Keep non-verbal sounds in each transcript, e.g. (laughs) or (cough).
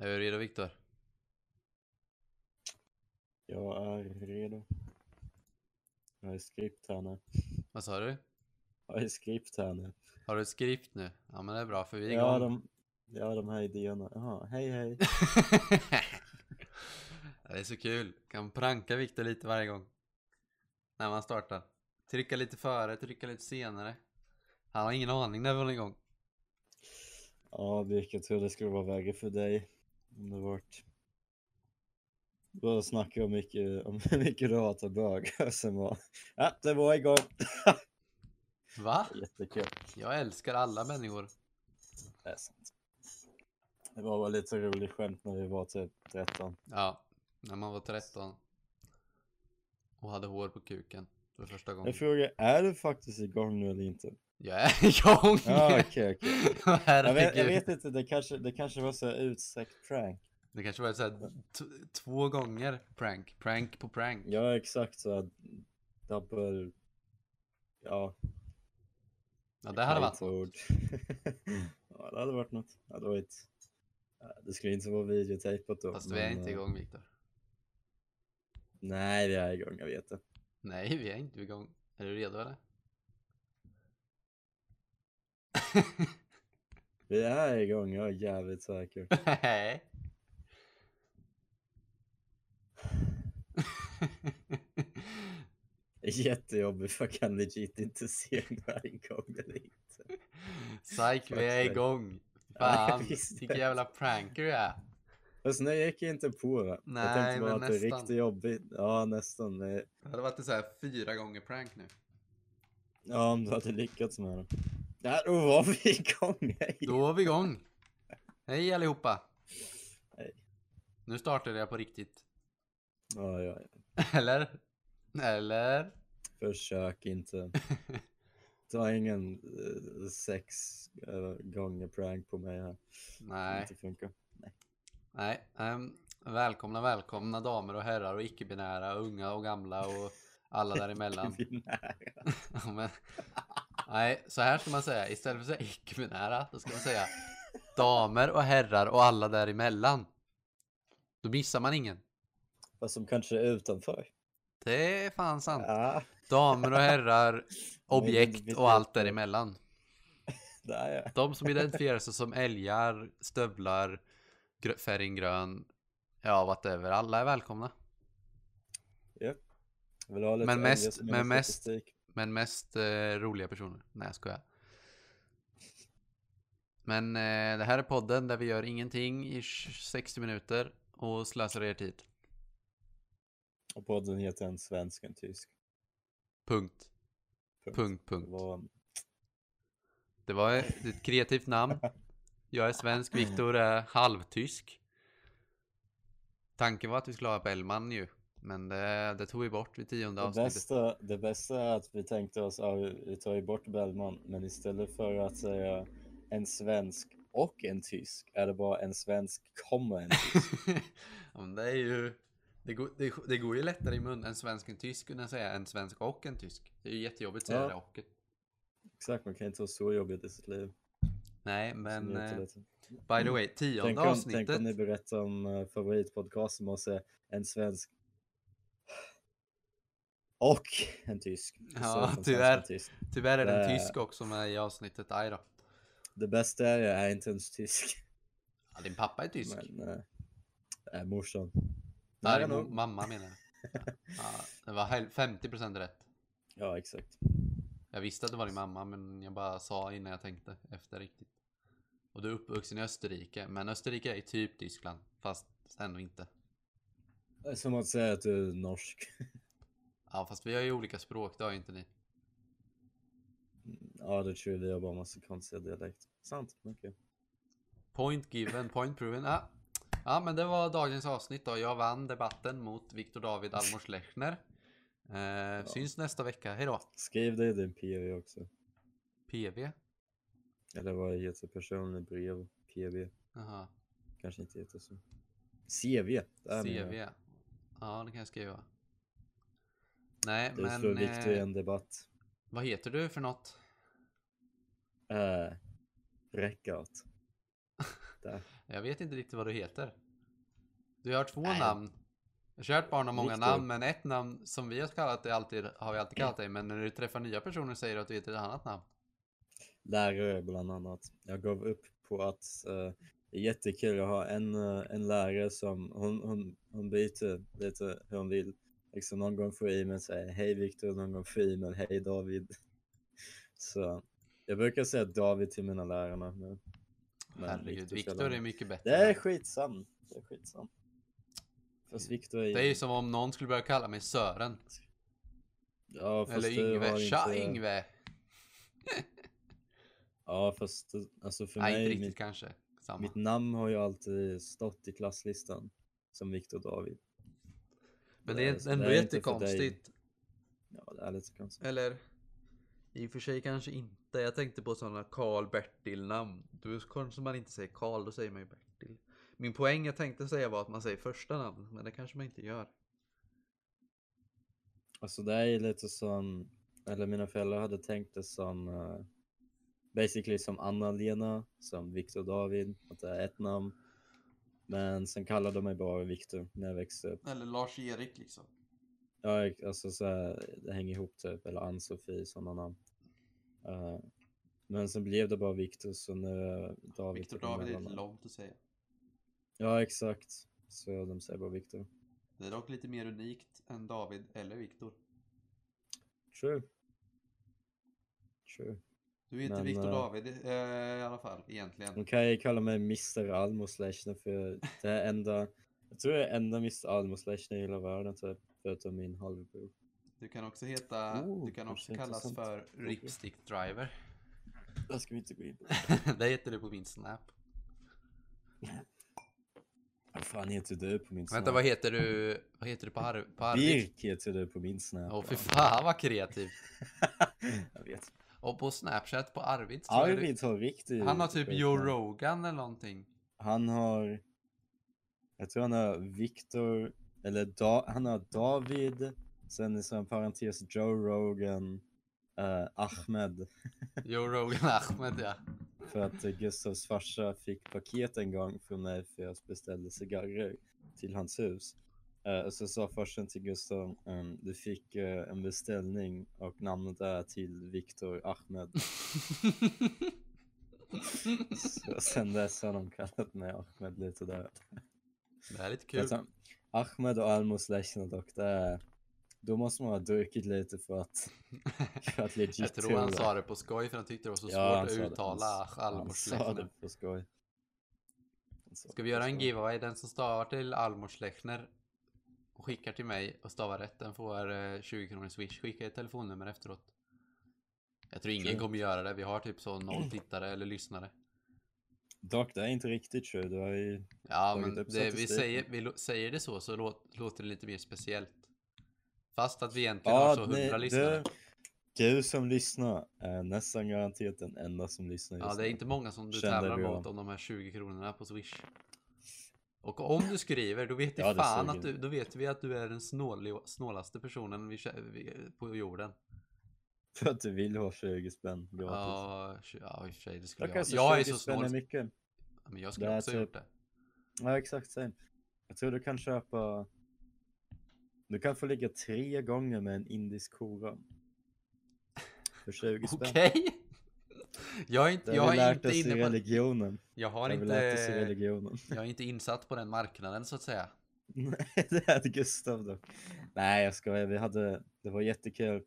Är du redo Viktor? Jag är redo. Jag har skript här nu. Vad sa du? Jag har skript här nu. Har du ett skript nu? Ja men det är bra för vi är Ja, igång. de, ja, de här idéerna. Jaha, hej hej. (laughs) det är så kul. Kan pranka Viktor lite varje gång. När man startar. Trycka lite före, trycka lite senare. Han har ingen aning när vi håller igång. Ja, vilket tror det skulle vara värre för dig. Om det varit... Snacka om mycket, om mycket du hatar bögar sen var... Ja, det var igång! (laughs) Va? Jättekul. Jag älskar alla människor. Det är sant. Det var bara lite roligt skämt när vi var typ 13. Ja, när man var 13. Och hade hår på kuken. För första gången. Jag frågar, är du faktiskt igång nu eller inte? Jag är (laughs) igång! Ja, okej, okej. (laughs) Jag vet, jag vet inte, det kanske, det kanske var så utsträckt prank. Det kanske var så här t- två gånger prank. Prank på prank. Ja, exakt så double... Ja, Ja, det hade varit ord. (laughs) ja, det hade varit något. Det varit... Ja, Det skulle inte vara videotejpat då. Fast vi är men, inte eh, igång Viktor. Nej, vi är igång, jag vet det. Nej, vi är inte igång. Är du redo eller? Vi är igång, jag är jävligt säker. Nej. Det är jättejobbigt för jag kan legit inte se om jag är igång eller inte. Psyk, vi är igång. Jag Fan, vilken jävla pranker du är. Fast nej, jag gick inte på det. jag Nej, tänkte bara men att det är nästan. riktigt jobbigt. Ja, nästan. Det hade varit så här fyra gånger prank nu. Ja, om du hade lyckats med det. Ja, då var vi igång. Hej. Då var vi igång. Hej allihopa. Hej. Nu startade jag på riktigt. Ja, ja, ja. Eller? Eller? Försök inte. (laughs) Ta ingen eh, sex eh, gånger prank på mig här. Det Nej. inte funkar. Nej, ehm, välkomna, välkomna damer och herrar och icke-binära, unga och gamla och alla däremellan. (laughs) Binära. (laughs) Nej, så här ska man säga. Istället för att säga icke-binära, då ska man säga damer och herrar och alla däremellan. Då missar man ingen. Vad som kanske är utanför. Det är fan sant. Ja, Damer och herrar, (laughs) objekt och allt däremellan. (laughs) där ja. De som identifierar sig som älgar, stövlar, färgen grön, ja whatever. Alla är välkomna. lite Men mest- men mest- statistik? Men mest eh, roliga personer. Nej jag skojar. Men eh, det här är podden där vi gör ingenting i 60 minuter och slösar er tid. Och podden heter en svensk, en tysk. Punkt. Punkt, Det punkt. var, Det var ett ett kreativt namn. (laughs) Jag är svensk, Viktor är halvtysk. Tanken var att vi skulle ha Bellman ju. Men det, det tog vi bort vid tionde det, avsnittet. bästa, det bästa är att vi tänkte oss att vi tar ju bort Bellman, men istället för att säga en svensk och en tysk är det bara en svensk, komma en tysk. (laughs) ja, men det är ju... Det går, det, det går ju lättare i mun en svensk och en tysk att säga en svensk och en tysk. Det är ju jättejobbigt att säga Ja. det och. Exakt, man kan inte ha så jobbigt i sitt liv. Nej, men eh, by the way, tionde Tänk om, tänk avsnittet. om ni berättar om uh, favoritpodcasten och säger en svensk och en tysk. Ja, tyvärr. tysk. Tyvärr är det en det- tysk också med i avsnittet. Aj då. Det bästa är jag är inte ens tysk. Ja, din pappa är tysk. Men äh, morsan. Nej, din nog. mamma menar jag. (laughs) Ja, det var hel- 50% rätt. Ja, exakt. Jag visste att det var din mamma, men jag bara sa innan jag tänkte efter riktigt. Och du är uppvuxen i Österrike, men Österrike är typ Tyskland, fast ändå inte. Det är som att säga att du är norsk. (laughs) Ja, fast vi har ju olika språk, det har ju inte ni. Ja, det tror jag vi har bara massa konstiga dialekter. Sant, okej. Point given, point proven. Ja. ja, men det var dagens avsnitt då. Jag vann debatten mot Viktor David Almors Lechner. Eh, Syns nästa vecka. Hej då. Skriv det i din PV också. PV. Eller vad heter personlig brev? PV. Jaha. Kanske inte heter så. CV. CV. Ja, det kan jag skriva. Nej, Du men slår Victor i eh, en debatt. vad heter du för något? Äh, Räckout. (laughs) Jag vet inte riktigt vad du heter. Du har två Nej. namn. Kärt barn har många Viktor. namn, men ett namn som vi har kallat dig alltid, har vi alltid kallat dig, men när du träffar nya personer säger du att du heter ett annat namn. Lärare bland annat. Jag gav upp på att eh, det är jättekul. Jag har en, eh, en lärare som hon, hon, hon byter lite hur hon vill. Liksom någon gång får e-mail säga hej Viktor, någon gång får e-mail hej David. Så jag brukar säga David till mina lärare. Men Herregud, Viktor är mycket bättre. Det är skitsam. Det är skitsam. Fast Viktor är Det är ju som om någon skulle börja kalla mig Sören. Ja, fast Eller Yngve. Tja inte... Yngve! (laughs) Ja, fast alltså för Nej, inte mig, riktigt mitt, kanske. Samma. mitt namn har ju alltid stått i klasslistan som Viktor David. Men det är ändå jättekonstigt. Ja, det är lite konstigt. Eller? I och för sig kanske inte. Jag tänkte på sådana Karl Bertil namn. Då kanske man inte säger Karl, då säger man ju Bertil. Min poäng jag tänkte säga var att man säger första namn, men det kanske man inte gör. Alltså det är ju lite som, eller mina föräldrar hade tänkt det som eh, basically som Anna-Lena, som Viktor David, att det är ett namn. Men sen kallade de mig bara Viktor när jag växte upp. Eller Lars-Erik liksom. Ja, alltså så här, det hänger ihop typ, eller Ann-Sofie, sådana namn. Eh, men sen blev det bara Viktor, så nu är David Viktor typ David är lite långt att säga. Ja, exakt. Så de säger bara Viktor. Det är dock lite mer unikt än David eller Viktor. True. True. Du heter Men, Viktor eh, David eh, i alla fall, egentligen. De kan ju kalla mig Mr. Almoslechner för (laughs) det är enda, jag tror det är enda Mr. Almoslechner i hela världen typ, förutom min halvbror. Du kan också heta, Oh, du kan också kallas intressant. för Ripstick Driver. Det ska vi inte gå in på. (laughs) det heter du på min Snap. Vad fan heter du på min snap? Vänta, vad heter du, vad heter du på, Ar på Arvid? Birk heter du på min snap. Åh fy fan vad kreativ. (laughs) jag vet. Och på Snapchat på Arvid Arvid har riktigt Han har typ Joe. Rogan eller någonting. Han har, jag tror han har Viktor, eller da, han har David, sen i sån parentes Joe Rogan, eh, Ahmed. (laughs) Joe Rogan Ahmed ja. För att eh, Gustavs farsa fick paket en gång från mig för jag beställde cigarrer till hans hus. Eh, så sa farsan till Gustav, ehm, du fick eh, en beställning och namnet är till Viktor Ahmed. (laughs) så sen dess har de kallat mig Ahmed lite där. Det är lite kul. han- Ahmed och Almos Lechner dock, det är, då måste man ha druckit lite för att, (laughs) för att legit Jag tror tro han sa det på skoj för han tyckte det var så Ja, svårt att uttala Han- Han sa det Almorslechner. på skoj. Han sa Ska vi göra en giveaway? Den som stavar till Almorslechner och skickar till mig och stavar rätt, den får eh, 20 kronor i swish. Skicka ett telefonnummer efteråt. Jag tror ingen kommer göra det. Vi har typ så noll tittare eller lyssnare. Dock, det är inte riktigt true. Du har ju... Ja, men det, vi, säger, vi säger det så så låt, låter det lite mer speciellt. Fast att vi egentligen Ja, har så 100 lyssnare. Du, du som lyssnar är nästan garanterat den enda som lyssnar just Ja, det är inte många som du tävlar mot om de här 20 kronorna på Swish. Och om du skriver, då vet, (laughs) Ja, fan att du, då vet vi att du är den snål, snålaste personen vi, på jorden. För att du vill ha 20 spänn gratis. Ja, i och för sig, det skulle jag. alltså, Jag är 20 så snål. är mycket. Men jag skulle också typ- gjort det. Ja, exakt same. Jag tror du kan köpa... Du kan få ligga tre gånger med en indisk kora. För 20 spänn. Okej! Jag är inte, jag är lärt inte inne på... religionen. Jag har inte... religionen. (laughs) Jag är inte insatt på den marknaden så att säga. Nej, (laughs) det är Gustav då. Nej, jag skojar. Vi hade, det var jättekul.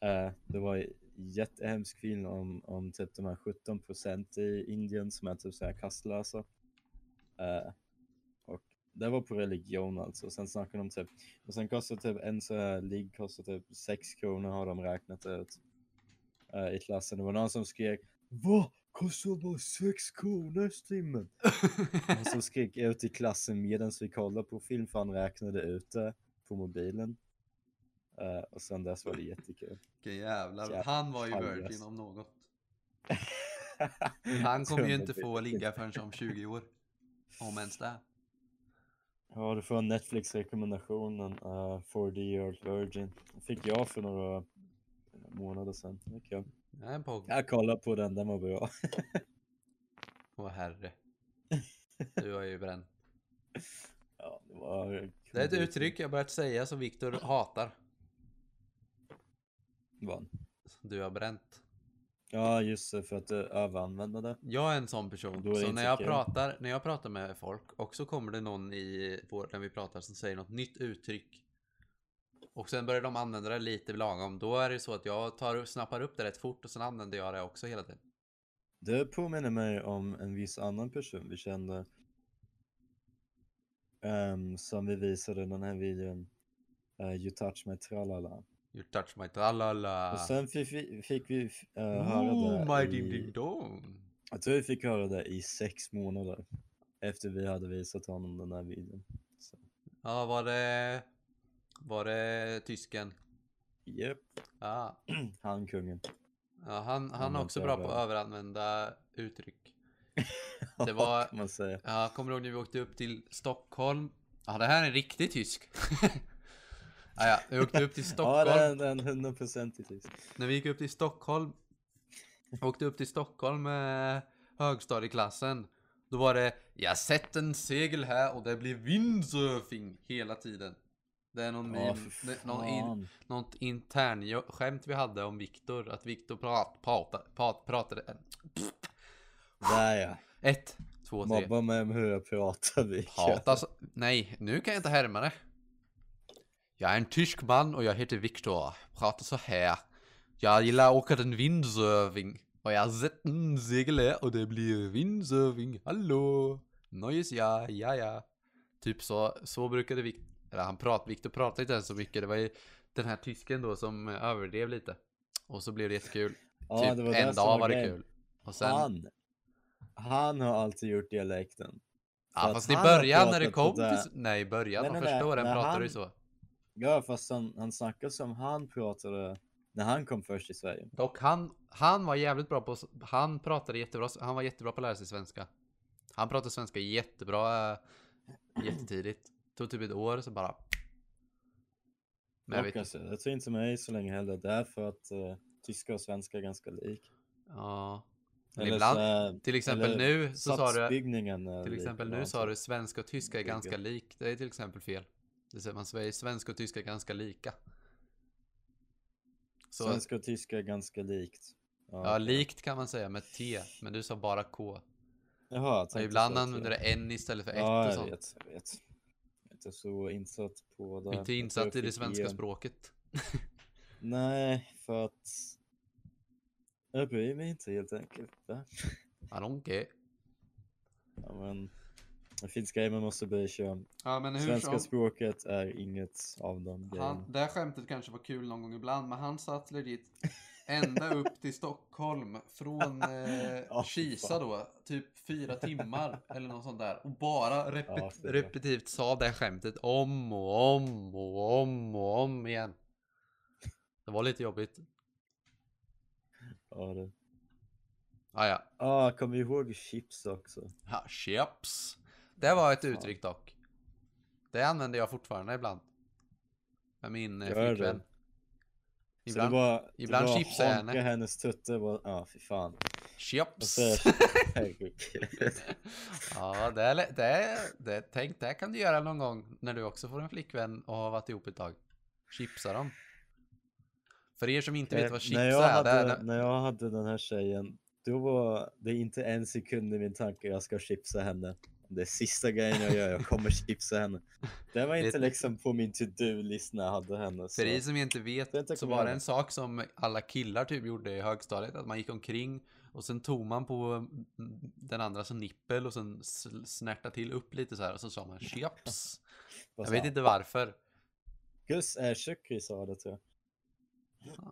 Eh, det var jättehemsk film om, om typ de här 17 procent i Indien som är typ så här kastlösa. Eh, och det var på religion alltså. Sen snackade de typ, och sen kostar typ en så här ligg kostar typ 6 kronor har de räknat ut. Eh, I klassen. Det var någon som skrek Va? Kostar bara 6 kronor timmen? Han (laughs) som skrek ut i klassen medan vi kollade på film för han räknade ut det på mobilen. Eh, och sen dess var det jättekul. Vilken jävlar. Jävlar, Han var ju virgin om något. (laughs) Han kommer ju inte få ligga förrän om 20 år. Om ens det. Ja, du får en Netflix-rekommendationen. Uh, 40 year old virgin. fick jag för några månader sedan. Det är kul. En pogg. Jag kollade på den, den var bra. (laughs) Åh herre. (laughs) Du har ju bränt. Ja, det var... Det är ett uttryck jag börjat säga som Viktor hatar. Vad? Du har bränt. Ja, just det, för att du överanvänder det. Jag är en sån person. Så när jag, kul. pratar, när jag pratar med folk och så kommer det någon i vår, när vi pratar som säger något nytt uttryck. Och sen börjar de använda det lite lagom. Då är det så att jag tar, snappar upp det rätt fort och sen använder jag det också hela tiden. Det påminner mig om en viss annan person vi kände. ehm, som vi visade den här videon. Uh, you touch my tralala. You touch my tralala. Och sen fick vi, fick vi eh, höra oh, det my ding ding i, dong. Jag tror vi fick höra det i sex månader. Efter vi hade visat honom den här videon. Så, Ja, var det... Var det tysken? Japp, Ja, (clears throat) han kungen. ja han, han är också så bra på att överanvända uttryck. (laughs) Det var- man säga. Ja, kommer du ihåg när vi åkte upp till Stockholm? Ja, det här är en riktig tysk. (laughs) ja, ja, vi åkte upp till Stockholm. (laughs) Ja, det är en- det är en hundraprocentig tysk. När vi gick upp till Stockholm. Åkte upp till Stockholm med högstadieklassen. Då var det Jag sett en segel här och det blir windsurfing hela tiden. Det är någon, Ja, meme, någon in, något intern skämt vi hade om Viktor. Att Viktor prat, prat, pratade. Där ja. Ett, två, tre. Mobba mig om hur jag pratar vi. Prata så... Nej, nu kan jag inte härma det. Jag är en tysk man och jag heter Viktor. Pratar så här. Jag gillar att åka den windsurfing. Och jag segel här och det blir windsurfing. Hallå! Nöjes ja, ja ja. Typ så, så brukade Viktor, eller han prat, Viktor pratade inte ens så mycket. Det var ju den här tysken då som eh, överdrev lite. Och så blev det jättekul. Ja, typ det var en dag var det kul. Och sen, Han. Han har alltid gjort dialekten. ja fast i början när det pratat kom till, nej i början, Nej, de nej, första nej, åren pratade han- du så. Ja, fast han, han snackar som han pratade när han kom först till Sverige. Dock han, han var jävligt bra på, han pratade jättebra, han var jättebra på att lära sig svenska. Han pratade svenska jättebra, äh, jättetidigt. Tog typ ett år så bara. Men jag vet alltså, jag tror inte som mig så länge heller. Det är för att eh, tyska och svenska är ganska lik. ja. Men Eller ibland, så är- till exempel nu så sa du, till exempel nu sa du svenska och tyska är ganska lik. Det är till exempel fel. Det säger man svenska och tyska är ganska lika. Så, Svenska och tyska är ganska likt. ja, likt kan man säga med T, men du sa bara K. Jaha, jag ibland använder du N istället för ett Ja, och sånt. vet, jag vet. Jag är inte så insatt på det. Inte insatt i det svenska igen. språket. (laughs) Nej, för att jag bryr mig inte helt enkelt. (laughs) I don't care. Ja, men det finns grejer man måste bry sig om. Ja men Svenska språket är inget av de grejerna. Det här skämtet kanske var kul någon gång ibland men han satt legit (laughs) ända upp till Stockholm från (laughs) eh, Ja, Kisa då, typ fyra timmar eller något sånt där och bara repet Ja, det repetitivt sa det skämtet om och om och om och om igen. Det var lite jobbigt. Ja, det. Ah, ja, Ah, kom ihåg chips också. ha, chips. Det var ett uttryck dock. Det använder jag fortfarande ibland. Med min eh, Gör det? flickvän. Så Ibland, det var, ibland det chipsar jag henne. hennes tutte. Ja, ah, fy fan. Chips. (laughs) (laughs) Ja, det är, det är, det, tänk det kan du göra någon gång när du också får en flickvän och har varit ihop ett tag. Chipsa dem. För er som inte vet vad chips Eh, när, jag är, det hade, är, när jag hade den här tjejen, då var det inte en sekund i min tanke jag ska chipsa henne. Det är sista grejen jag gör, jag kommer chipsa henne. Det var inte liksom på min to-do-list när jag hade henne. Så. för er som inte vet inte så var det en sak som alla killar typ gjorde i högstadiet. Att man gick omkring och sen tog man på den andra som nippel och sen snärta till upp lite så här och så sa man (laughs) chips. Jag vet han? inte varför. Gus Ershukri sa det tror jag.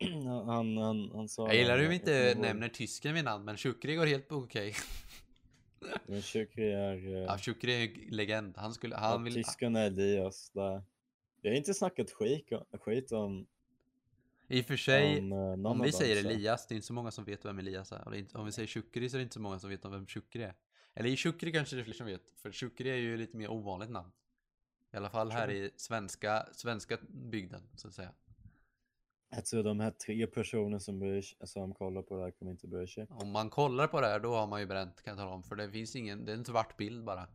(clears throat) Han, han, han sa Jag gillar hur vi inte nämner tysken vid namn men Shukri går helt okej. (laughs) Men Shukri är... eh, Ja, Shukri är en legend. Han skulle, han vill... Tysken är Elias där. Jag har inte snackat skit, skit om, I och för sig, om eh, om vi säger så- Elias, det är inte så många som vet vem Elias är. Inte, om vi säger Shukri så är det inte så många som vet om vem Shukri är. Eller i Shukri kanske det är fler som vet, för Shukri är ju lite mer ovanligt namn. I alla fall här i svenska, svenska bygden, så att säga. Tror de här tre personerna som, bryr, sig- som kollar på det här kommer inte bry sig. Om man kollar på det här, då har man ju bränt, kan jag tala om. För det finns ingen, det är en svart bild bara.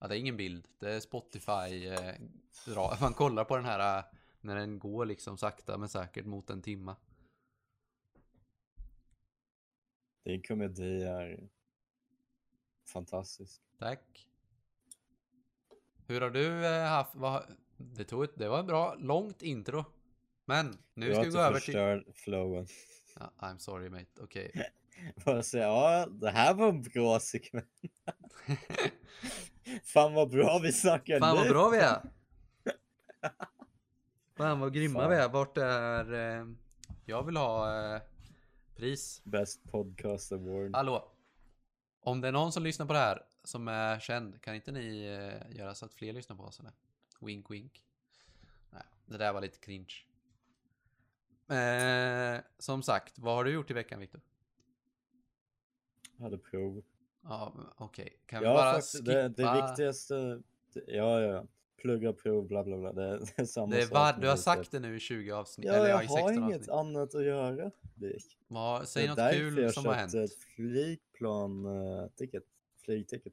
Ja, det är ingen bild. Det är Spotify. Eh, dra. (laughs) Man kollar på den här eh, när den går liksom sakta men säkert mot en timma. Din komedi är fantastisk. Tack. Hur har du eh, haft, vad, det, tog ett, det var en bra, långt intro. Men nu ska vi gå över till... flowen. Ja, I'm sorry mate, okej. (laughs) Bara säga, ja, det här var en bra segment. (laughs) Fan vad bra vi snackar Fan nu. vad bra vi är! (laughs) Fan vad grymma Fan. vi är. Vart är... Eh, jag vill ha eh, pris. Best podcast award. Hallå! Om det är någon som lyssnar på det här som är känd, kan inte ni eh, göra så att fler lyssnar på oss eller? Wink wink. Nej, det där var lite cringe. Eh, som sagt, vad har du gjort i veckan Viktor? Jag hade prov. Ja, okej. Kan vi Ja, bara faktiskt, skippa? det, det viktigaste. det- Ja, ja, ja. Plugga prov, bla bla bla. Det, det är samma Det är sak. var, med du har sagt det nu i 20 avsnitt. Ja, eller jag ja, i har 16 inget avsnitt. annat att göra. Dick. Vad, säg Det är något kul jag som har hänt. köpte ett flygplan, uh, ticket. Flygticket.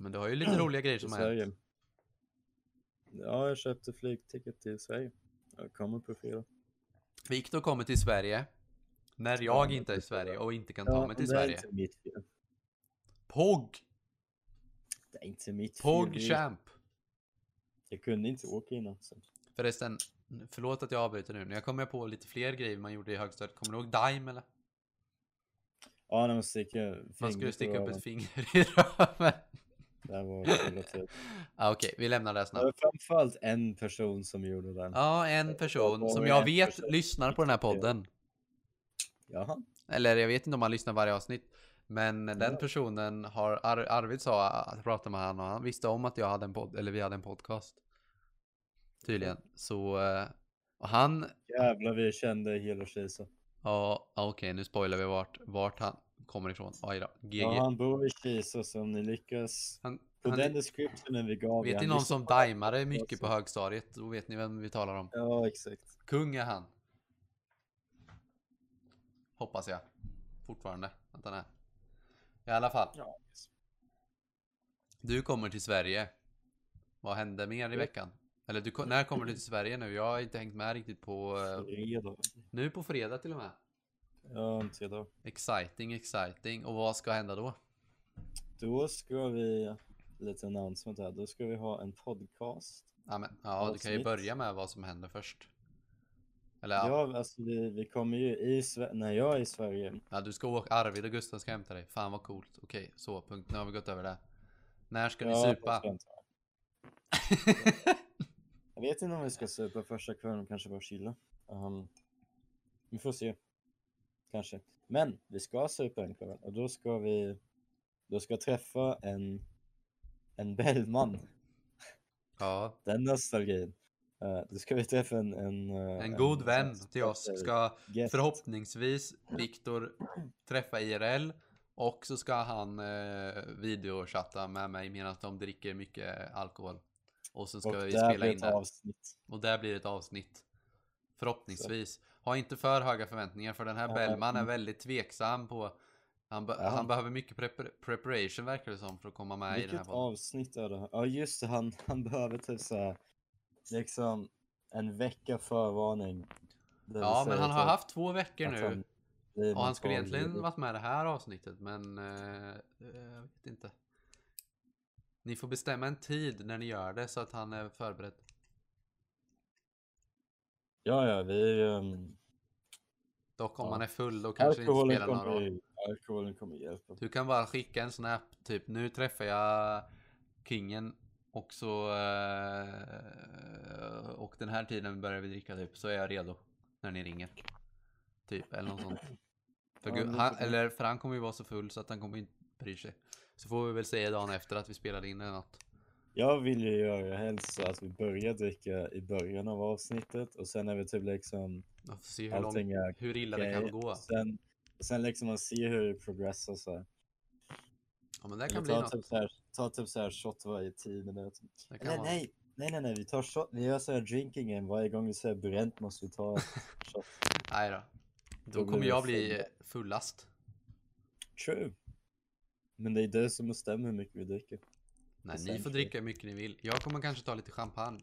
Men du har ju lite roliga grejer som har hänt. Ja, jag köpte flygticket till Sverige. Jag kommer på fredag. Viktor kommer till Sverige. När jag inte är i Sverige och inte kan ta mig till det är Sverige. inte mitt fel. POG! Det är inte mitt fel. POG är- Champ! Jag kunde inte åka innan. Så. Förresten, förlåt att jag avbryter nu. När jag kommer på lite fler grejer man gjorde i högstadiet. Kommer du ihåg Dime eller? Ja, när man sticker Man skulle sticka upp ett finger i (laughs) röven. Här var ah, (laughs) Okej, vi lämnar det Det var snabbt. framförallt en person som gjorde den. Ja, en person som jag vet person. lyssnar på den här podden. Jaha. Eller jag vet inte om han lyssnar varje avsnitt. Men den personen har, Ar Arvid sa att jag pratade med han och han visste om att jag hade en podd, eller vi hade en podcast. Tydligen. Så, eh, och han, Jävlar vi kände hela Kisa. ja okej nu spoilar vi vart, vart han kommer ifrån. Oj då, GG. Ja, han bor i Kisa så om ni lyckas. Han, På han, den descriptionen vi gav. vet ni någon som daimade mycket på högstadiet? Då vet ni vem vi talar om. Ja, exakt. Kung är han. Hoppas jag. Fortfarande att han är. I alla fall. Ja. Du kommer till Sverige. Vad hände mer i veckan? Eller du, när kommer du till Sverige nu? Jag har inte hängt med riktigt på... eh, Fredag. nu på fredag till och med. Ja, om tre dagar. Exciting, exciting. Och vad ska hända då? Då ska vi, lite announcement här, då ska vi ha en podcast. Ja, men, ja du kan ju börja med vad som händer först. Eller ja, Ja, alltså vi, vi kommer ju i Sverige, när jag är i Sverige. ja, du ska åka, Arvid och Gustav ska hämta dig. Fan vad coolt. Okej, så punkt. Nu har vi gått över det. När ska ni Ja, supa? fast vänta. (laughs) Jag vet inte om vi ska supa första kvällen, kanske bara chilla. Um, vi får se. Kanske. Men vi ska supa en kväll och då ska vi då ska träffa en en Bellman. ja, Den nostalgin. Uh, då ska vi träffa en en, eh, en god vän sån- till oss ska gäst. förhoppningsvis Viktor träffa IRL och så ska han eh, videochatta med mig medan de dricker mycket alkohol. Och så ska och vi spela in det. avsnitt. Och där blir ett avsnitt. Förhoppningsvis. Ha inte för höga förväntningar för den här Ja, Bellman är mm. väldigt tveksam på han, be- Ja. han behöver mycket prepar- preparation verkar det som för att komma med i den här Vilket avsnitt är det? Ja just det, han, han behöver typ såhär liksom en vecka förvarning. Ja men han har typ haft två veckor nu. han Och han skulle egentligen varit med i det här avsnittet men eh, jag vet inte. Ni får bestämma en tid när ni gör det så att han är förberedd. Ja ja, vi... Um, Dock om Ja. man är full då kanske det inte spelar någon roll. alkoholen kommer hjälpa. Du kan bara skicka en snap, typ nu träffar jag kingen och så eh, och den här tiden börjar vi dricka typ, så är jag redo när ni ringer. Typ, eller något sånt. För, Ja, Gu- lite han, eller för han kommer ju vara så full så att han kommer inte bry sig. Så får vi väl säga dagen efter att vi spelade in eller något. Jag vill ju göra helst så att vi börjar dricka i början av avsnittet och sen är vi typ liksom får se hur, lång, är hur illa det kan gå. Sen, sen liksom man ser hur det progressar så här. Ja men det Vi kan bli tar något. typ så här, tar typ så här shot varje tio minuter. Kan Nej, nej, nej, nej, vi tar shot. Vi gör så här drinking game. Varje gång vi säger bränt måste vi ta (laughs) shot. Nej då. Då Då kommer jag bli fulla. fullast. True. Men det är det som bestämmer hur mycket vi dricker. Nej, ni får dricka hur mycket ni vill. Jag kommer kanske ta lite champagne.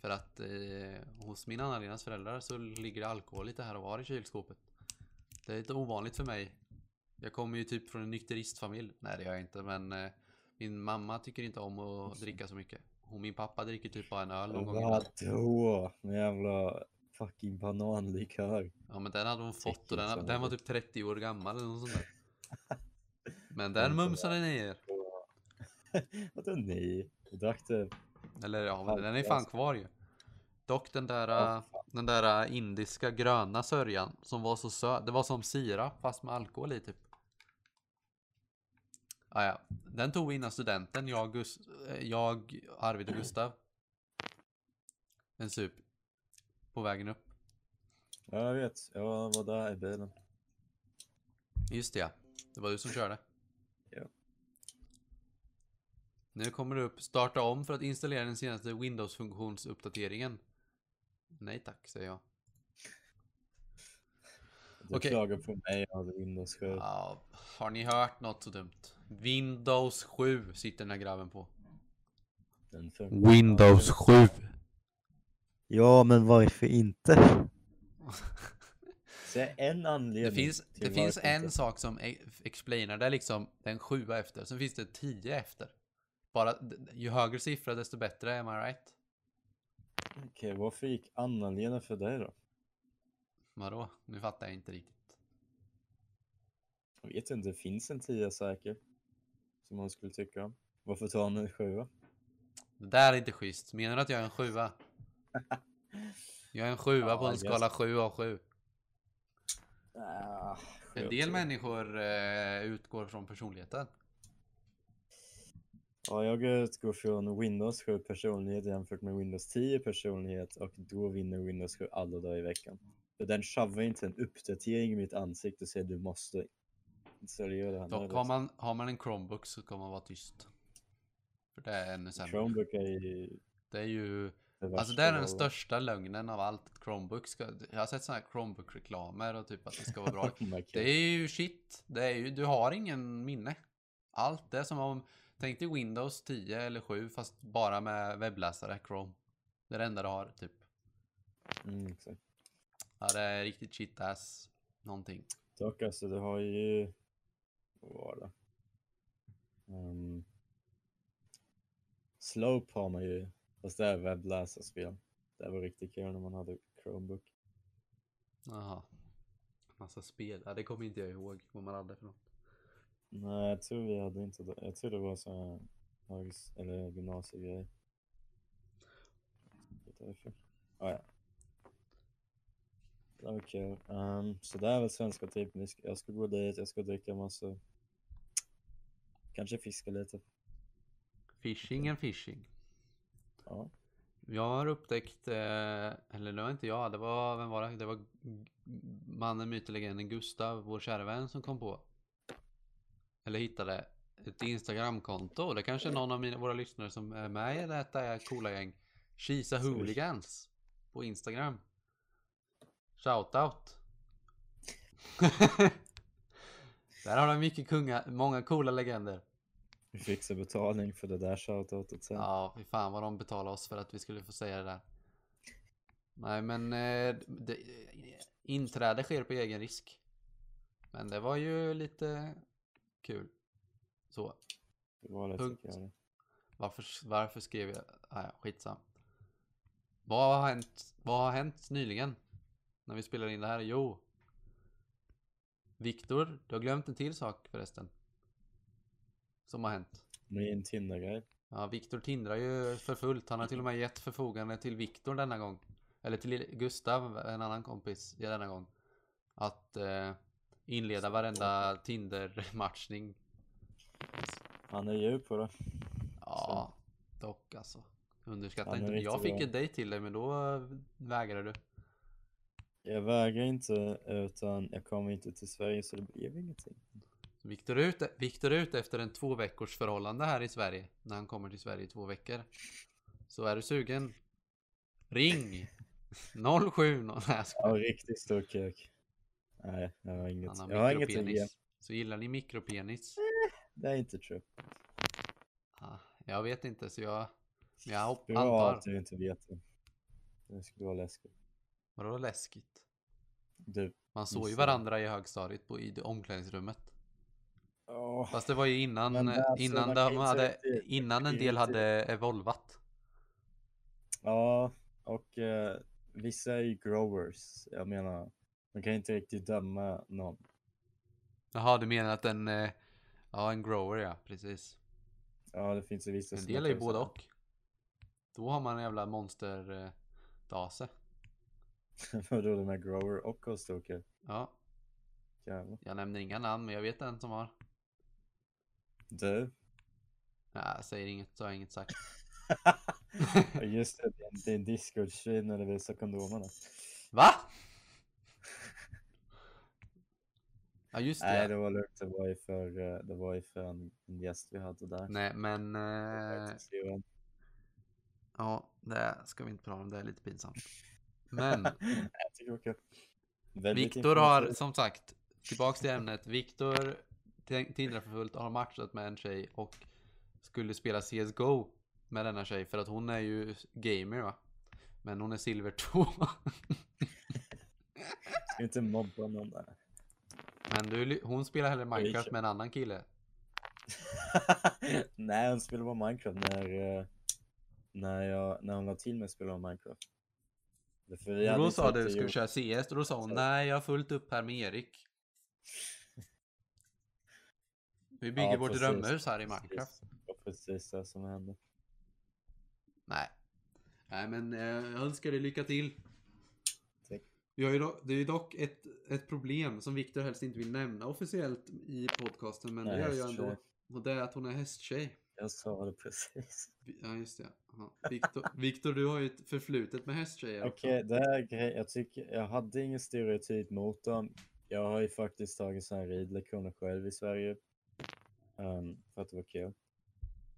För att eh, hos min Anna-Lenas föräldrar så ligger det alkohol lite här och var i kylskåpet. Det är lite ovanligt för mig. Jag kommer ju typ från en nykteristfamilj. Nej det gör jag inte men eh, min mamma tycker inte om att dricka så mycket. Och min pappa dricker typ bara en öl någon gång. Vadå? Med jävla fucking bananlikör. Ja men den hade hon fått och den, den var typ 30 år gammal eller något sånt där. (laughs) Men den mumsade ner. (laughs) Vadå nej? Du drack det? Eller ja, men den är fan kvar ju. Dock den där, äh, den där äh, indiska gröna sörjan som var så söt. Det var som sirap fast med alkohol i typ. Ah, ja. Den tog vi innan studenten, jag, Gus eh, jag, Arvid och Gustav. En sup. På vägen upp. Ja, jag vet. Jag var där i bilen. Just det ja. Det var du som körde. Ja. Nu kommer det upp starta om för att installera den senaste Windows-funktionsuppdateringen. Nej tack, säger jag. Du Okej. klagar på mig hade Windows 7. Ja, har ni hört något så dumt? Windows 7 sitter den här grabben på. Den funkar. 7. Ja, men varför inte? (laughs) Se en anledning. Det finns, det finns en inte. sak som e- explainar det liksom den sjua efter. Sen finns det tio efter. Bara ju högre siffra desto bättre, am I right? Okej, varför gick Anna-Lena för dig då? Vadå? Nu fattar jag inte riktigt. Jag vet inte, det finns en 10 säker. Som hon skulle tycka om. Varför tar hon en 7? Det där är inte schysst. Menar du att jag är en sjua? (laughs) Jag är en sjua Ja, på en skala 7 av 7. Ah, En del människor eh, utgår från personligheten. Ja, jag utgår från Windows 7 personlighet jämfört med Windows 10 personlighet och då vinner Windows 7 alla dagar i veckan. För den shovar inte en uppdatering i mitt ansikte och säger du måste installera det här. Dock har man, har man en Chromebook så kommer man vara tyst. För det är ännu sämre. Chromebook är ju Det är ju, det alltså det är den största lögnen av allt. Chromebook ska, jag har sett sådana här Chromebook-reklamer och typ att det ska vara bra. (laughs) Det är ju shit. Det är ju, du har ingen minne. Allt det är som om, tänk dig Windows 10 eller 7 fast bara med webbläsare, Chrome. Det är det enda du har, typ. Mm, exakt. Ja, det är riktigt shit ass någonting. Dock alltså, du har ju... Vad var det? Um, Slope har man ju, fast det är webbläsarspel. Det var riktigt kul när man hade Chromebook. Jaha. Massa spel. Ja, det kommer inte jag ihåg vad man hade för något. Nej, jag tror vi hade inte det. Jag tror det var så här eller gymnasiegrej. Därför. Ah, ja. Det var kul. Ehm, så det är väl svenska typen. Jag ska- gå dit, jag ska dricka massa. Kanske fiska lite. Fishing and fishing. Ja. Jag har upptäckt, eh, eller det var inte jag, det var, vem var det? Det var mannen, myten, legenden Gustav, vår kära vän som kom på. Eller hittade ett Instagramkonto. Det kanske är någon av mina, våra lyssnare som är med i detta är coola gäng. Kisa Hooligans på Instagram. Shoutout. (laughs) Där har de mycket kunga, många coola legender. Vi fixar betalning för det där shoutoutet sen. Ja, fy fan vad de betalade oss för att vi skulle få säga det där. Nej, men eh, det, inträde sker på egen risk. Men det var ju lite kul. Så, Det var det punkt. jag. varför, varför skrev jag? Ah, ja, skitsam. Vad har hänt? Vad har hänt nyligen? När vi spelar in det här? Jo. Viktor, du har glömt en till sak förresten. Som har hänt. Min Tinder-grej. Ja, Viktor tindrar ju för fullt. Han har till och med gett förfogande till Viktor denna gång. Eller till Gustav, en annan kompis, ja, denna gång. Att eh, inleda varenda Tinder-matchning. Han är djup på det. Ja, dock alltså. Underskatta inte. Jag fick bra. ett dejt till dig, men då eh, vägrade du. Jag vägrar inte utan jag kommer inte till Sverige så det blev ingenting. Viktor är ute, efter en två veckors förhållande här i Sverige. När han kommer till Sverige i två veckor. Så är du sugen? Ring! 07 Nej, jag skojar. Ja, riktigt stor kuk. Nej, jag har inget. Han Jag har har inget att ge. Så gillar ni mikropenis? Det är inte true. Ah, Jag vet inte så jag, jag hopp, Bra att du inte vet det. Det skulle vara läskigt. Vadå läskigt? Du. Man såg ju varandra i högstadiet på, i omklädningsrummet. Åh, Fast det var ju innan, eh, alltså, innan, de inte hade, innan en del inte- hade evolvat. Ja, och eh, vissa är ju growers. Jag menar, man kan inte riktigt döma någon. Jaha, du menar att en, eh, ja en grower ja, precis. Ja, det finns ju vissa En del är ju både och. Då har man en jävla monster eh, (laughs) här- Vadå, de är grower och kostokare? Ja, Jävlar. jag nämner inga namn men jag vet en som har. Du? Nej, säger inget så har jag inget sagt. (laughs) Just det, din- din (laughs) discord-stream när du visar kondomerna. Va? Ja just Nej, det. det var lugnt. Det var ju för, eh, det var ju för en, en gäst vi hade där. Nej men eh, ja, det ska vi inte prata om. Det är lite pinsamt. (laughs) Men Jag tycker det Viktor har som sagt tillbaks till ämnet. Viktor Tindrar för fullt har matchat med en tjej och skulle spela CSGO med denna tjej för att hon är ju gamer va. Men hon är silver 2. (laughs) Ska inte mobba någon där. Men du, hon spelar hellre Minecraft med en annan kille. (laughs) Nej, hon spelar bara Minecraft när, eh, när, jag, när hon la till mig att spela Minecraft. Och då sa du ska vi köra CS och då sa hon nej jag har fullt upp här med Erik. (laughs) Vi bygger Ja, vårt precis, drömhus här i. Minecraft. Det var precis det som hände. Nej. Nej men eh, jag önskar dig lycka till. Tack. Vi har ju dock, det är ju dock ett, ett problem som Viktor helst inte vill nämna officiellt i podcasten men det gör jag ändå. Och det är att hon är hästtjej. Jag sa det precis. Ja just det. Viktor, (laughs) Viktor du har ju ett förflutet med hästtjejer. Okej, det här grej, jag tycker, jag hade ingen stereotyp mot dem. Jag har ju faktiskt tagit sådana ridlektioner själv i Sverige. ehm, för att det var kul.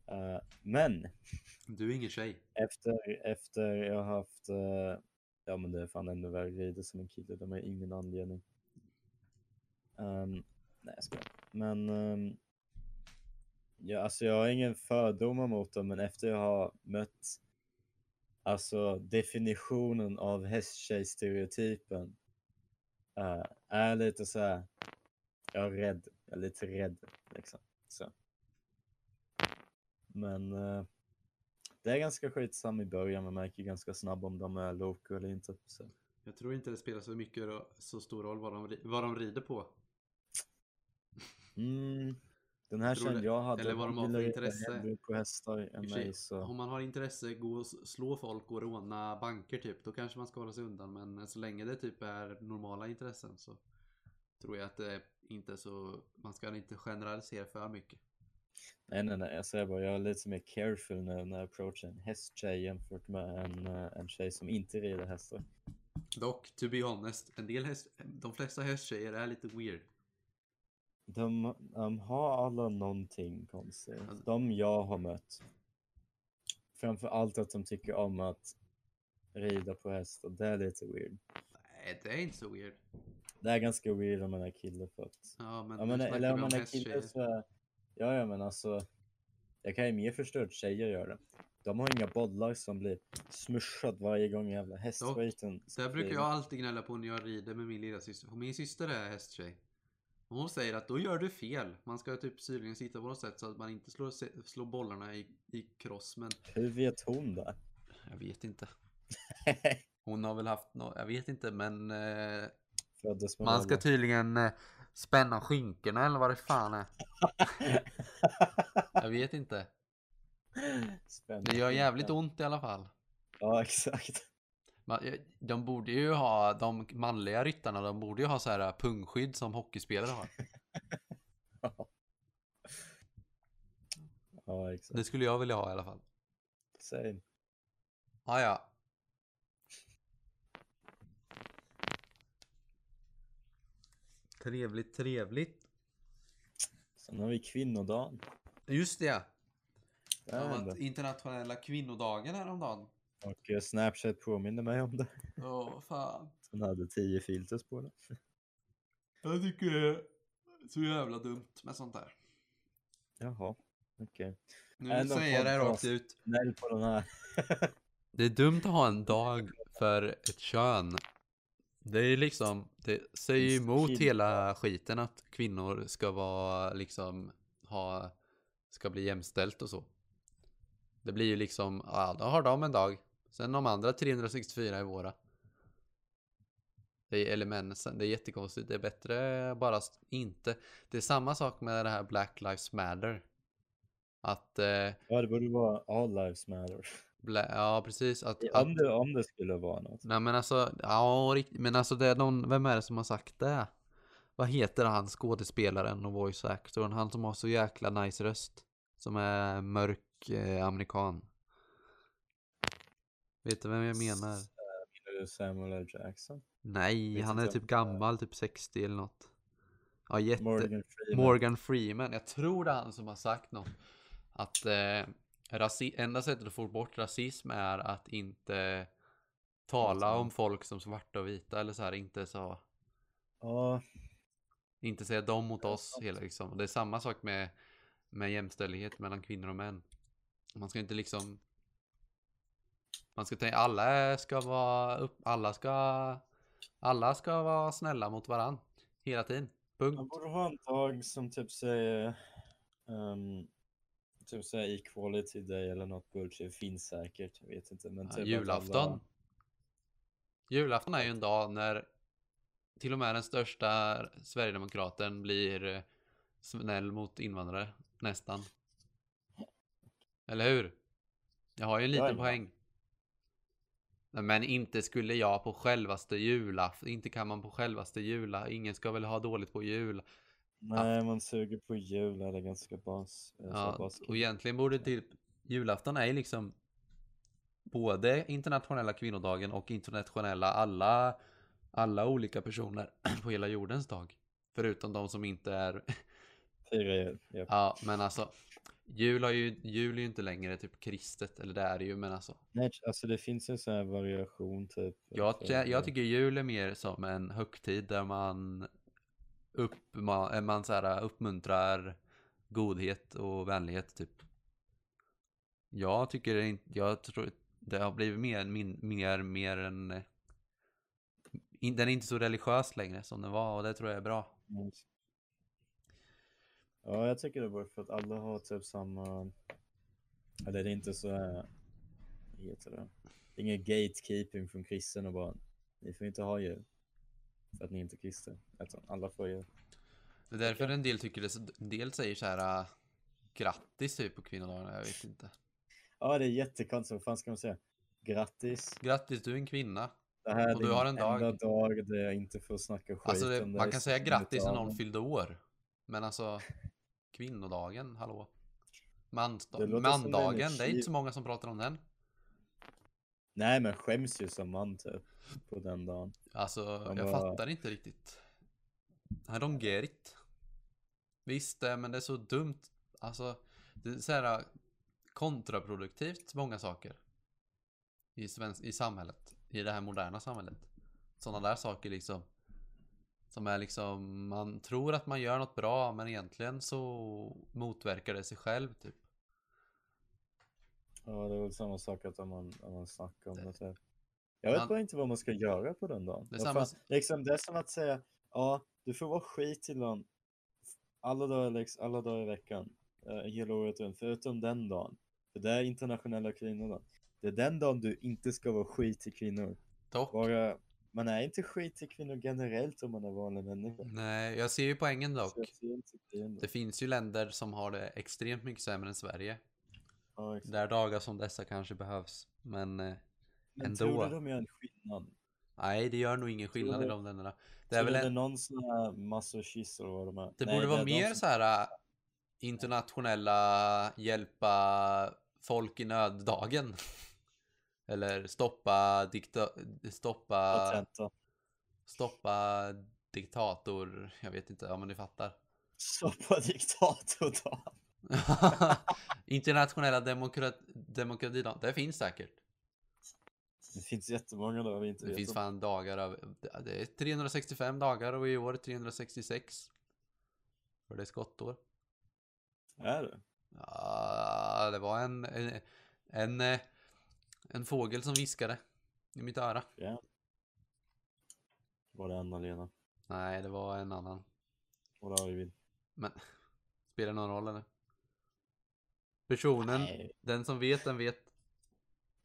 Eh, men Du är ingen tjej. efter, efter jag har haft, eh, ja men det är fan ännu värre grejer som en kille, de har ingen anledning. Um, nej jag skojar. Men um, ja, alltså jag har ingen fördomar mot dem, men efter jag har mött alltså definitionen av hästtjej-stereotypen eh, är lite så här, jag är rädd, jag är lite rädd liksom. Så. Men uh, det är ganska skitsamma i början, man märker ganska snabbt om de är loco eller inte. Så. Jag tror inte det spelar så mycket så stor roll vad de, vad de rider på. Mm. Den här det- jag hade, eller vad de har för intresse. på hästar än mig så. Om man har intresse, gå och slå folk och råna banker typ, då kanske man ska hålla sig undan. Men så länge det typ är normala intressen så tror jag att det inte är så, man ska inte generalisera för mycket. Nej nej nej, jag säger bara jag är lite mer careful när, när jag approachar en hästtjej jämfört med en, eh, en tjej som inte rider hästar. Dock, to be honest, en del häst, de flesta hästtjejer är lite weird. De, de har alla någonting konstigt. Alltså- De jag har mött. Framför allt att de tycker om att rida på häst och det är lite weird. Nej, det är inte så weird. Det är ganska weird om man är kille för att Ja, men Ja, nu men, eller om man är kille så är... Ja, ja, men alltså. Jag kan ju mer förstå att tjejer gör det. De har inga bollar som blir smushad varje gång jävla hästskiten. Det här brukar jag alltid gnälla på när jag rider med min lilla syster. Min syster är hästtjej. Och Hon säger att då gör du fel. Man ska typ syrligen sitta på något sätt så att man inte slår, slår bollarna i, i kross. Men Hur vet hon det? jag vet inte. (laughs) Hon har väl haft något, jag vet inte men eh, man ska tydligen eh, spänna skinkorna eller vad det fan är. (laughs) Jag vet inte. Spännande. Det gör jävligt ont i alla fall. Ja, exakt. Eh, De borde ju ha, de manliga ryttarna, de borde ju ha så här pungskydd som hockeyspelare har. (laughs) Ja, exakt. Det skulle jag vilja ha i alla fall. Same. Ah, ja. Trevligt, trevligt. Sen har vi kvinnodagen. Just det. Det Det varit internationella kvinnodagen häromdagen. Och eh, Snapchat påminner mig om det. Åh, fan. Den hade tio filters på det. Jag tycker det är så jävla dumt med sånt där. Jaha, okej. Nu Ändå säger jag det rakt ut. Nej på den här. (laughs) Det är dumt att ha en dag för ett kön. Det är liksom, det säger ju emot Kid- hela skiten att kvinnor ska vara liksom, ha, ska bli jämställt och så. Det blir ju liksom, ja då har de en dag. Sen de andra 364 är våra. Det är, eller mensen, det är jättekonstigt. Det är bättre bara inte. Det är samma sak med det här Black Lives Matter. Att, eh, Ja det borde vara all lives matter. Bla, ja precis. Att, att Om det, om det skulle vara något. Nej men alltså, ja men alltså det är någon, vem är det som har sagt det? Vad heter han skådespelaren och voice actorn? Han som har så jäkla nice röst. Som är mörk eh, amerikan. Vet du vem jag menar? Menar du Samuel L. Jackson? Nej, vet han är typ gammal, typ 60 eller något. Ja, jätte... Morgan Morgan Freeman. Freeman. Jag tror det är han som har sagt något. Att eh, rasi- enda sättet att få bort rasism är att inte tala om folk som svarta och vita eller så här, inte så Ja, Inte säga dem mot oss hela liksom. Det är samma sak med, med jämställdhet mellan kvinnor och män. Man ska inte liksom Man ska tänka alla ska vara upp, alla ska Alla ska vara snälla mot varann Hela tiden. man Punkt. borde ha en dag som typ säger um, Typ säger equality day eller något bullshit. Finns säkert, jag vet inte. Men Ja, typ julafton. alla- Julafton är ju en dag när till och med den största Sverigedemokraten blir eh, snäll mot invandrare. Nästan. Eller hur? Jag har ju en liten poäng. Men inte skulle jag på självaste julafton. Inte kan man på självaste jula. Ingen ska väl ha dåligt på jul. Nej, man suger på jul är det ganska bas. eh, Ja, baskigt. och egentligen borde typ julafton är liksom både internationella kvinnodagen och internationella alla alla olika personer (clears throat) på hela jordens dag. Förutom de som inte är (laughs) Fira jul, ja. Ja, men alltså Jul, har ju, jul är ju inte längre typ kristet, eller det är det ju, men alltså Nej, alltså det finns en sån här variation typ. jag, jag tycker jul är mer som en högtid där man, uppma- eh, man så här, eh, uppmuntrar godhet och vänlighet typ. Jag tycker det inte, jag tror det har blivit mer, min, mer, mer än eh, in, Den är inte så religiös längre som den var och det tror jag är bra. Mm. Ja, jag tycker det var för att alla har typ samma, eller det är inte så här, vad heter det? Det är ingen gatekeeping från kristen och bara, ni får inte ha djur. För att ni inte är kristen. Utan alla får jul. Det är därför en del tycker det, en del säger så här äh, grattis typ på kvinnodagen, jag vet inte. Ja, det är jättekonstigt. Vad fan ska man säga? Grattis. Grattis, du är en kvinna. Det här är Och du din har en dag. enda dag där jag inte får snacka skit Alltså det, om man dig kan säga grattis när någon fyllde år. Men alltså kvinnodagen, hallå? Det en mandagen, det är inte så många som pratar om den. Nej, men skäms ju som man typ på den dagen. Alltså, Ja, jag men- fattar inte riktigt. I don't get it. Visst, eh, men det är så dumt. Alltså, det är så här äh, kontraproduktivt många saker. I, svensk, I samhället. I det här moderna samhället. Sådana där saker liksom. Som är liksom, man tror att man gör något bra men egentligen så motverkar det sig själv typ. Ja, det är väl samma sak att om man, om man snackar om det. Typ. Jag vet bara inte vad man ska göra på den dagen. Det är samma- fan, liksom, det är som att säga, ja, du får vara skit till någon alla dagar, liksom, alla dagar i veckan, eh, hela året runt, förutom den dagen. För det är internationella kvinnodagen. Det är den dagen du inte ska vara skit till kvinnor. Dock. Bara, man är inte skit till kvinnor generellt om man är vanlig människa. Nej, jag ser ju poängen dock. Det. Det finns ju länder som har det extremt mycket sämre än Sverige. Ja, exakt. Där dagar som dessa kanske behövs. Men eh, Men ändå. tror du de gör en skillnad? nej, det gör nog ingen skillnad i du- de länderna. Det Det är väl det en, någon sån här masochist eller vad de är? det Nej, borde vara mer som- så här äh, internationella hjälpa folk i nöd-dagen. (laughs) Eller stoppa dikta, stoppa, Patenta. stoppa diktator. Jag vet inte, ja men ni fattar. Stoppa diktatordagen. (laughs) internationella demokrat, demokratidagen, det finns säkert. Det finns jättemånga där vi inte Det vet finns om. fan dagar av, det är 365 dagar och i år 366. För det är skottår. Är det? Ja, det var en, en, en, en fågel som viskade i mitt öra. Ja. Var det Anna-Lena? Nej, det var en annan. Var det Arvid? Men spelar det någon roll eller? Personen, Nej. den som vet, den vet.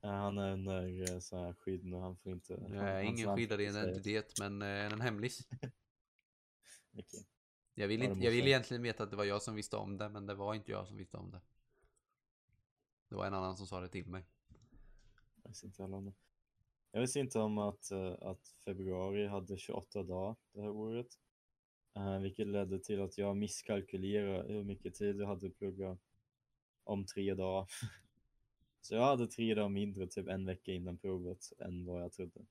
Han är under eh, så här skydd nu, han får inte... Jag han- är ingen skyddad identitet, men eh, en hemlis. (laughs) Okej. Jag vill, inte, jag vill egentligen veta att det var jag som visste om det, men det var inte jag som visste om det. Det var en annan som sa det till mig. Jag visste inte heller om det. Jag visste inte om att, eh, att februari hade 28 dagar det här året. Vilket ledde till att jag misskalkylerade hur mycket tid jag hade att plugga om tre dagar. (laughs) Så jag hade tre dagar mindre typ en vecka innan provet än vad jag trodde.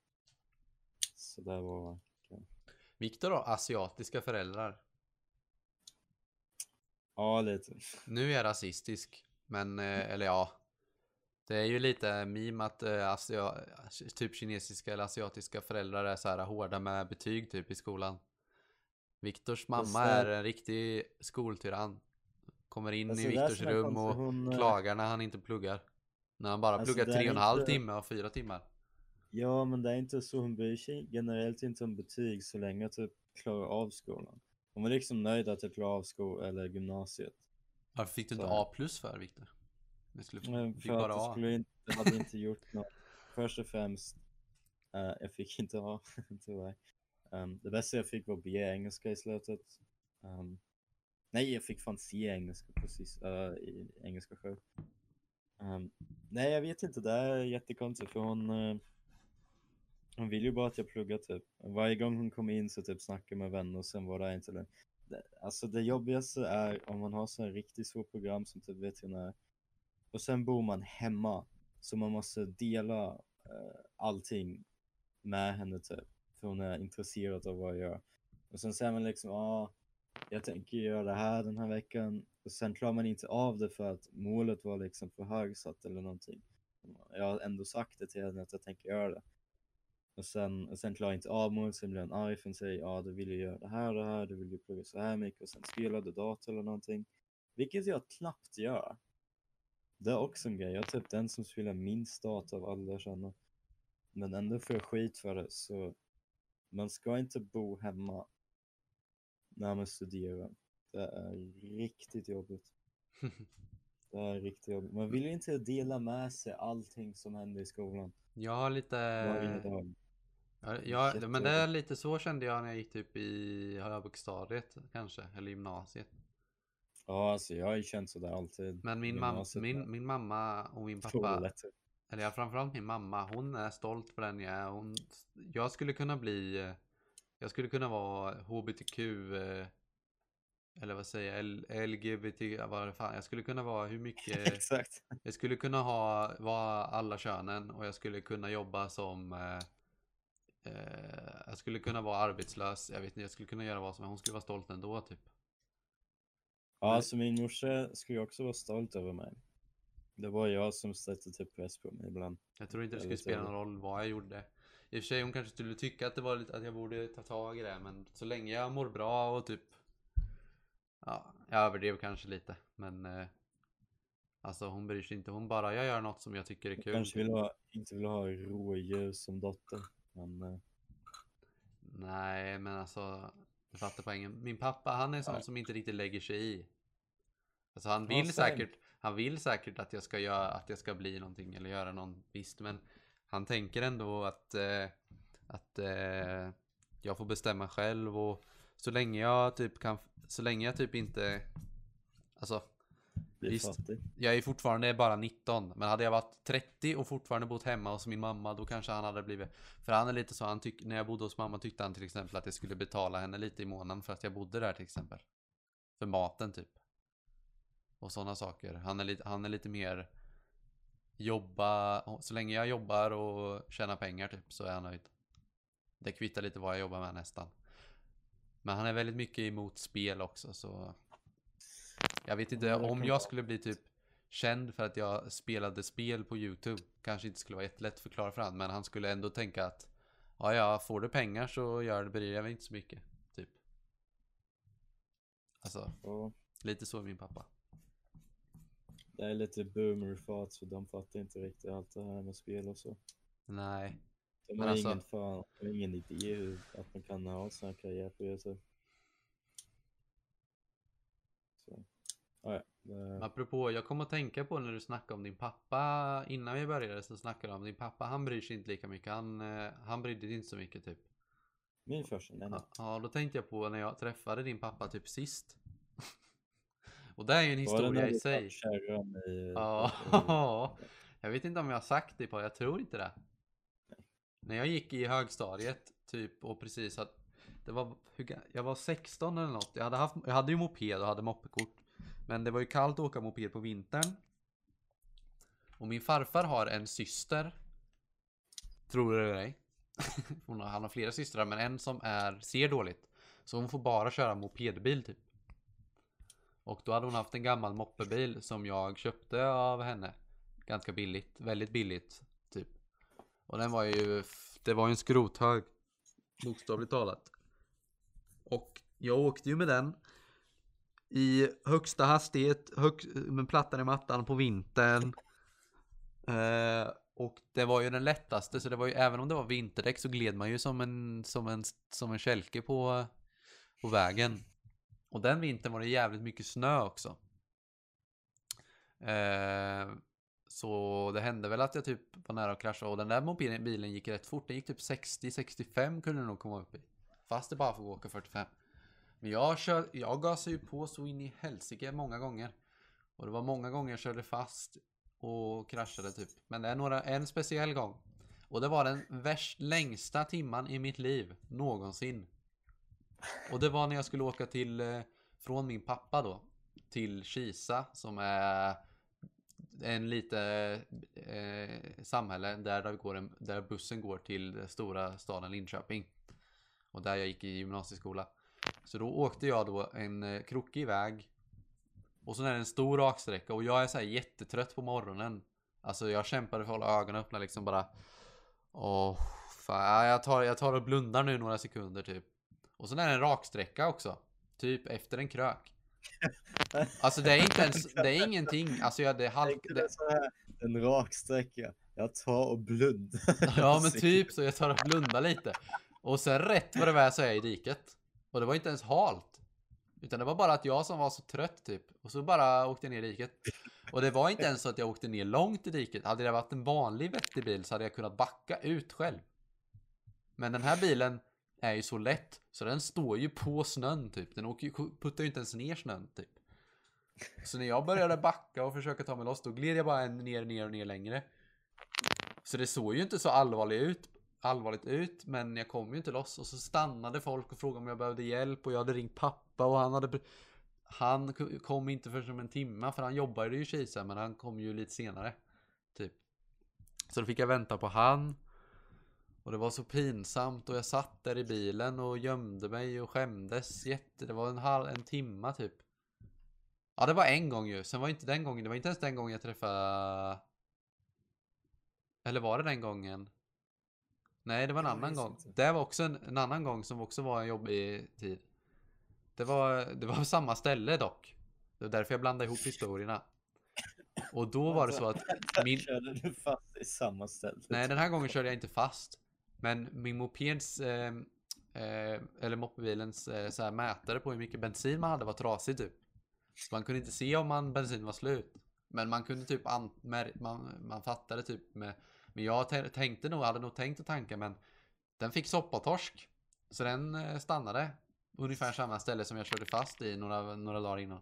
Så det var... Viktor har asiatiska föräldrar. Ja, lite. (laughs) Nu är jag rasistisk, men eh, eller ja. Det är ju lite meme att eh, asia, typ kinesiska eller asiatiska föräldrar är så här hårda med betyg typ i skolan. Viktors mamma är- är en riktig skoltyrann. Kommer in Alltså, i Viktors rum och hon, eh, klagar när han inte pluggar. När han bara Alltså, pluggar tre och en halv inte- timme och fyra timmar. Ja, men det är inte så hon bryr sig generellt inte om betyg så länge jag typ klarar av skolan. Hon var liksom nöjd att jag klarar av skolan eller gymnasiet. Varför fick du inte Så- A plus för Viktor? Det skulle Men för att bara jag A. skulle inte, jag hade inte gjort (laughs) något. Först och främst, eh, jag fick inte ha, (laughs) tyvärr. Um, det bästa jag fick var B engelska i slutet. Um, nej, jag fick fan se engelska precis, uh, i engelska själv. Um, nej, jag vet inte, det är jättekonstigt för hon, uh, hon vill ju bara att jag pluggar typ. Varje gång hon kommer in så typ snackar med vänner och sen var det inte det. Alltså det jobbigaste är om man har sån här riktigt svårt program som typ veterinär och sen bor man hemma. Så man måste dela uh, allting med henne typ. För hon är intresserad av vad jag gör. Och sen säger man liksom, ja, ah, jag tänker göra det här den här veckan. Och sen klarar man inte av det för att målet var liksom för högsatt eller någonting. Jag har ändå sagt det till henne att jag tänker göra det. Och sen, och sen klarar jag inte av målet, sen blir han arg för säger, ja du vill ju göra det här och det här, du vill ju plugga så här mycket och sen spelar du dator eller någonting. Vilket jag knappt gör. Det är också en grej. Jag är typ den som spelar minst dator av alla jag känner. Men ändå får jag skit för det. Så man ska inte bo hemma när man studerar. Det är riktigt jobbigt. (laughs) Det är riktigt jobbigt. Man vill ju inte dela med sig allting som händer i skolan. Jag har lite... Ja, ja, men det är lite så kände jag när jag gick typ i högstadiet kanske, eller gymnasiet. Ja, alltså jag har ju känt sådär alltid. Men min, mam min, min mamma och min pappa, toaletter. eller framförallt min mamma, hon är stolt på den jag är. Hon, jag skulle kunna bli, jag skulle kunna vara HBTQ, eh, eller vad säger jag, LGBT, vad det fan, jag skulle kunna vara hur (laughs) mycket, Exakt. jag skulle kunna ha, vara alla könen och jag skulle kunna jobba som eh, eh, jag skulle kunna vara arbetslös, jag vet inte, jag skulle kunna göra vad som helst, hon skulle vara stolt ändå typ. Ja, alltså min morsa skulle också vara stolt över mig. Det var jag som satte typ press på mig ibland. Jag tror inte det skulle spela någon roll vad jag gjorde. I och för sig hon kanske skulle tycka att det var lite, att jag borde ta tag i det, men så länge jag mår bra och typ Ja, jag överdrev kanske lite, men eh, Alltså hon bryr sig inte, hon bara, jag gör något som jag tycker är Jag kul. kanske vill ha, inte vill ha rådjur som dotter. Men eh, Nej, men alltså, du fattar poängen. Min pappa, han är sån Nej. som inte riktigt lägger sig i. Alltså han Ja, vill säkert, han vill säkert att jag ska göra, att jag ska bli någonting eller göra någon visst, men han tänker ändå att, eh, att eh, jag får bestämma själv och så länge jag typ kan, så länge jag typ inte, alltså Visst. jag är fortfarande bara 19, men hade jag varit 30 och fortfarande bott hemma hos min mamma, då kanske han hade blivit... För han är lite så, han tyck, när jag bodde hos mamma tyckte han till exempel att jag skulle betala henne lite i månaden för att jag bodde där till exempel. För maten typ. Och sådana saker. Han är, lite, han är lite mer jobba, så länge jag jobbar och tjänar pengar typ så är han nöjd. Det kvittar lite vad jag jobbar med nästan. Men han är väldigt mycket emot spel också så jag vet inte om jag skulle bli typ känd för att jag spelade spel på Youtube. Kanske inte skulle vara jättelätt att förklara för honom men han skulle ändå tänka att ja, ja, får du pengar så gör det, bryr jag mig inte så mycket. Typ. Alltså, lite så är min pappa. Det är lite boomer-fat så de fattar inte riktigt allt det här med spel och så. Nej. De har alltså- ingen, fan, de har ingen idé hur att man kan ha här karriär på Youtube. Så, ah, ja. det- Apropå, jag kom att tänka på när du snackade om din pappa innan vi började så snackade du om din pappa. Han bryr sig inte lika mycket. Han, eh, han brydde sig inte så mycket typ. Min farsa, nej Ja, då tänkte jag på när jag träffade din pappa typ sist. Och det är ju en historia i sig. i? Ja, (laughs) jag vet inte om jag har sagt det på, jag tror inte det. När jag gick i högstadiet typ och precis att det var, jag var 16 eller något. Jag hade, haft, jag hade ju moped och hade moppekort. Men det var ju kallt att åka moped på vintern. Och min farfar har en syster. Tror du det eller? (laughs) Hon har, han har flera systrar men en som är, ser dåligt. Så hon får bara köra mopedbil typ. Och då hade hon haft en gammal moppebil som jag köpte av henne. Ganska billigt, väldigt billigt typ. Och den var ju, det var ju en skrothög. Bokstavligt talat. Och jag åkte ju med den. I högsta hastighet, hög, med plattan i mattan på vintern. Eh, och det var ju den lättaste, så det var ju, även om det var vinterdäck så gled man ju som en, som en, som en kälke på, på vägen. Och den vintern var det jävligt mycket snö också. Eh, så det hände väl att jag typ var nära att krascha och den där mobilen, bilen gick rätt fort. Den gick typ 60-65 kunde den nog komma upp i. Fast det bara får åka 45. Men jag, kör, jag gasade ju på så in i helsike många gånger. Och det var många gånger jag körde fast och kraschade typ. Men det är några, en speciell gång. Och det var den värst, längsta timman i mitt liv någonsin. Och det var när jag skulle åka till, eh, från min pappa då, till Kisa som är en lite eh, samhälle där, där, går en, där bussen går till den stora staden Linköping. Och där jag gick i gymnasieskola. Så då åkte jag då en eh, krokig väg. Och så är det en stor raksträcka och jag är så här jättetrött på morgonen. Alltså jag kämpade för att hålla ögonen öppna liksom bara. Åh, fan. Jag tar, jag tar och blundar nu några sekunder typ. Och sen är det en raksträcka också. Typ efter en krök. (laughs) Alltså det är inte ens, det är ingenting. Alltså jag, det är halk... Det, en rak sträcka. Jag tar och blundar. (laughs) ja men (laughs) typ så jag tar och blundar lite. Och sen rätt vad det var så är jag i diket. Och det var inte ens halt. Utan det var bara att jag som var så trött typ. Och så bara åkte jag ner i diket. Och det var inte ens så att jag åkte ner långt i diket. Hade det varit en vanlig vettig bil så hade jag kunnat backa ut själv. Men den här bilen är ju så lätt. Så den står ju på snön typ. Den åker, puttar ju inte ens ner snön typ. Så när jag började backa och försöka ta mig loss då gled jag bara en ner, ner och ner längre. Så det såg ju inte så allvarligt ut, allvarligt ut, men jag kom ju inte loss och så stannade folk och frågade om jag behövde hjälp och jag hade ringt pappa och han hade han kom inte förrän om en timme för han jobbade ju i Kisa men han kom ju lite senare. Typ. Så då fick jag vänta på han. Och det var så pinsamt och jag satt där i bilen och gömde mig och skämdes jätte. Det var en, halv, en timma typ. Ja det var en gång ju. Sen var inte den gången. Det var inte ens den gången jag träffade. Eller var det den gången? Nej det var en annan gång. inte. Det var också en, en annan gång som också var en jobbig tid. Det var, det var (laughs) samma ställe dock. Det var därför jag blandade ihop historierna. Och då var det så att (laughs) min... Körde du fast i samma ställe? Nej, den här gången körde jag inte fast. Men min mopeds, eh, eh, eller moppebilens eh, så här mätare på hur mycket bensin man hade var trasig typ. Så man kunde inte se om man bensin var slut. Men man kunde typ, an- man, man fattade typ med, men jag tä- tänkte nog, hade nog tänkt att tanka men den fick soppatorsk. Så den eh, stannade. Ungefär samma ställe som jag körde fast i några, några dagar innan.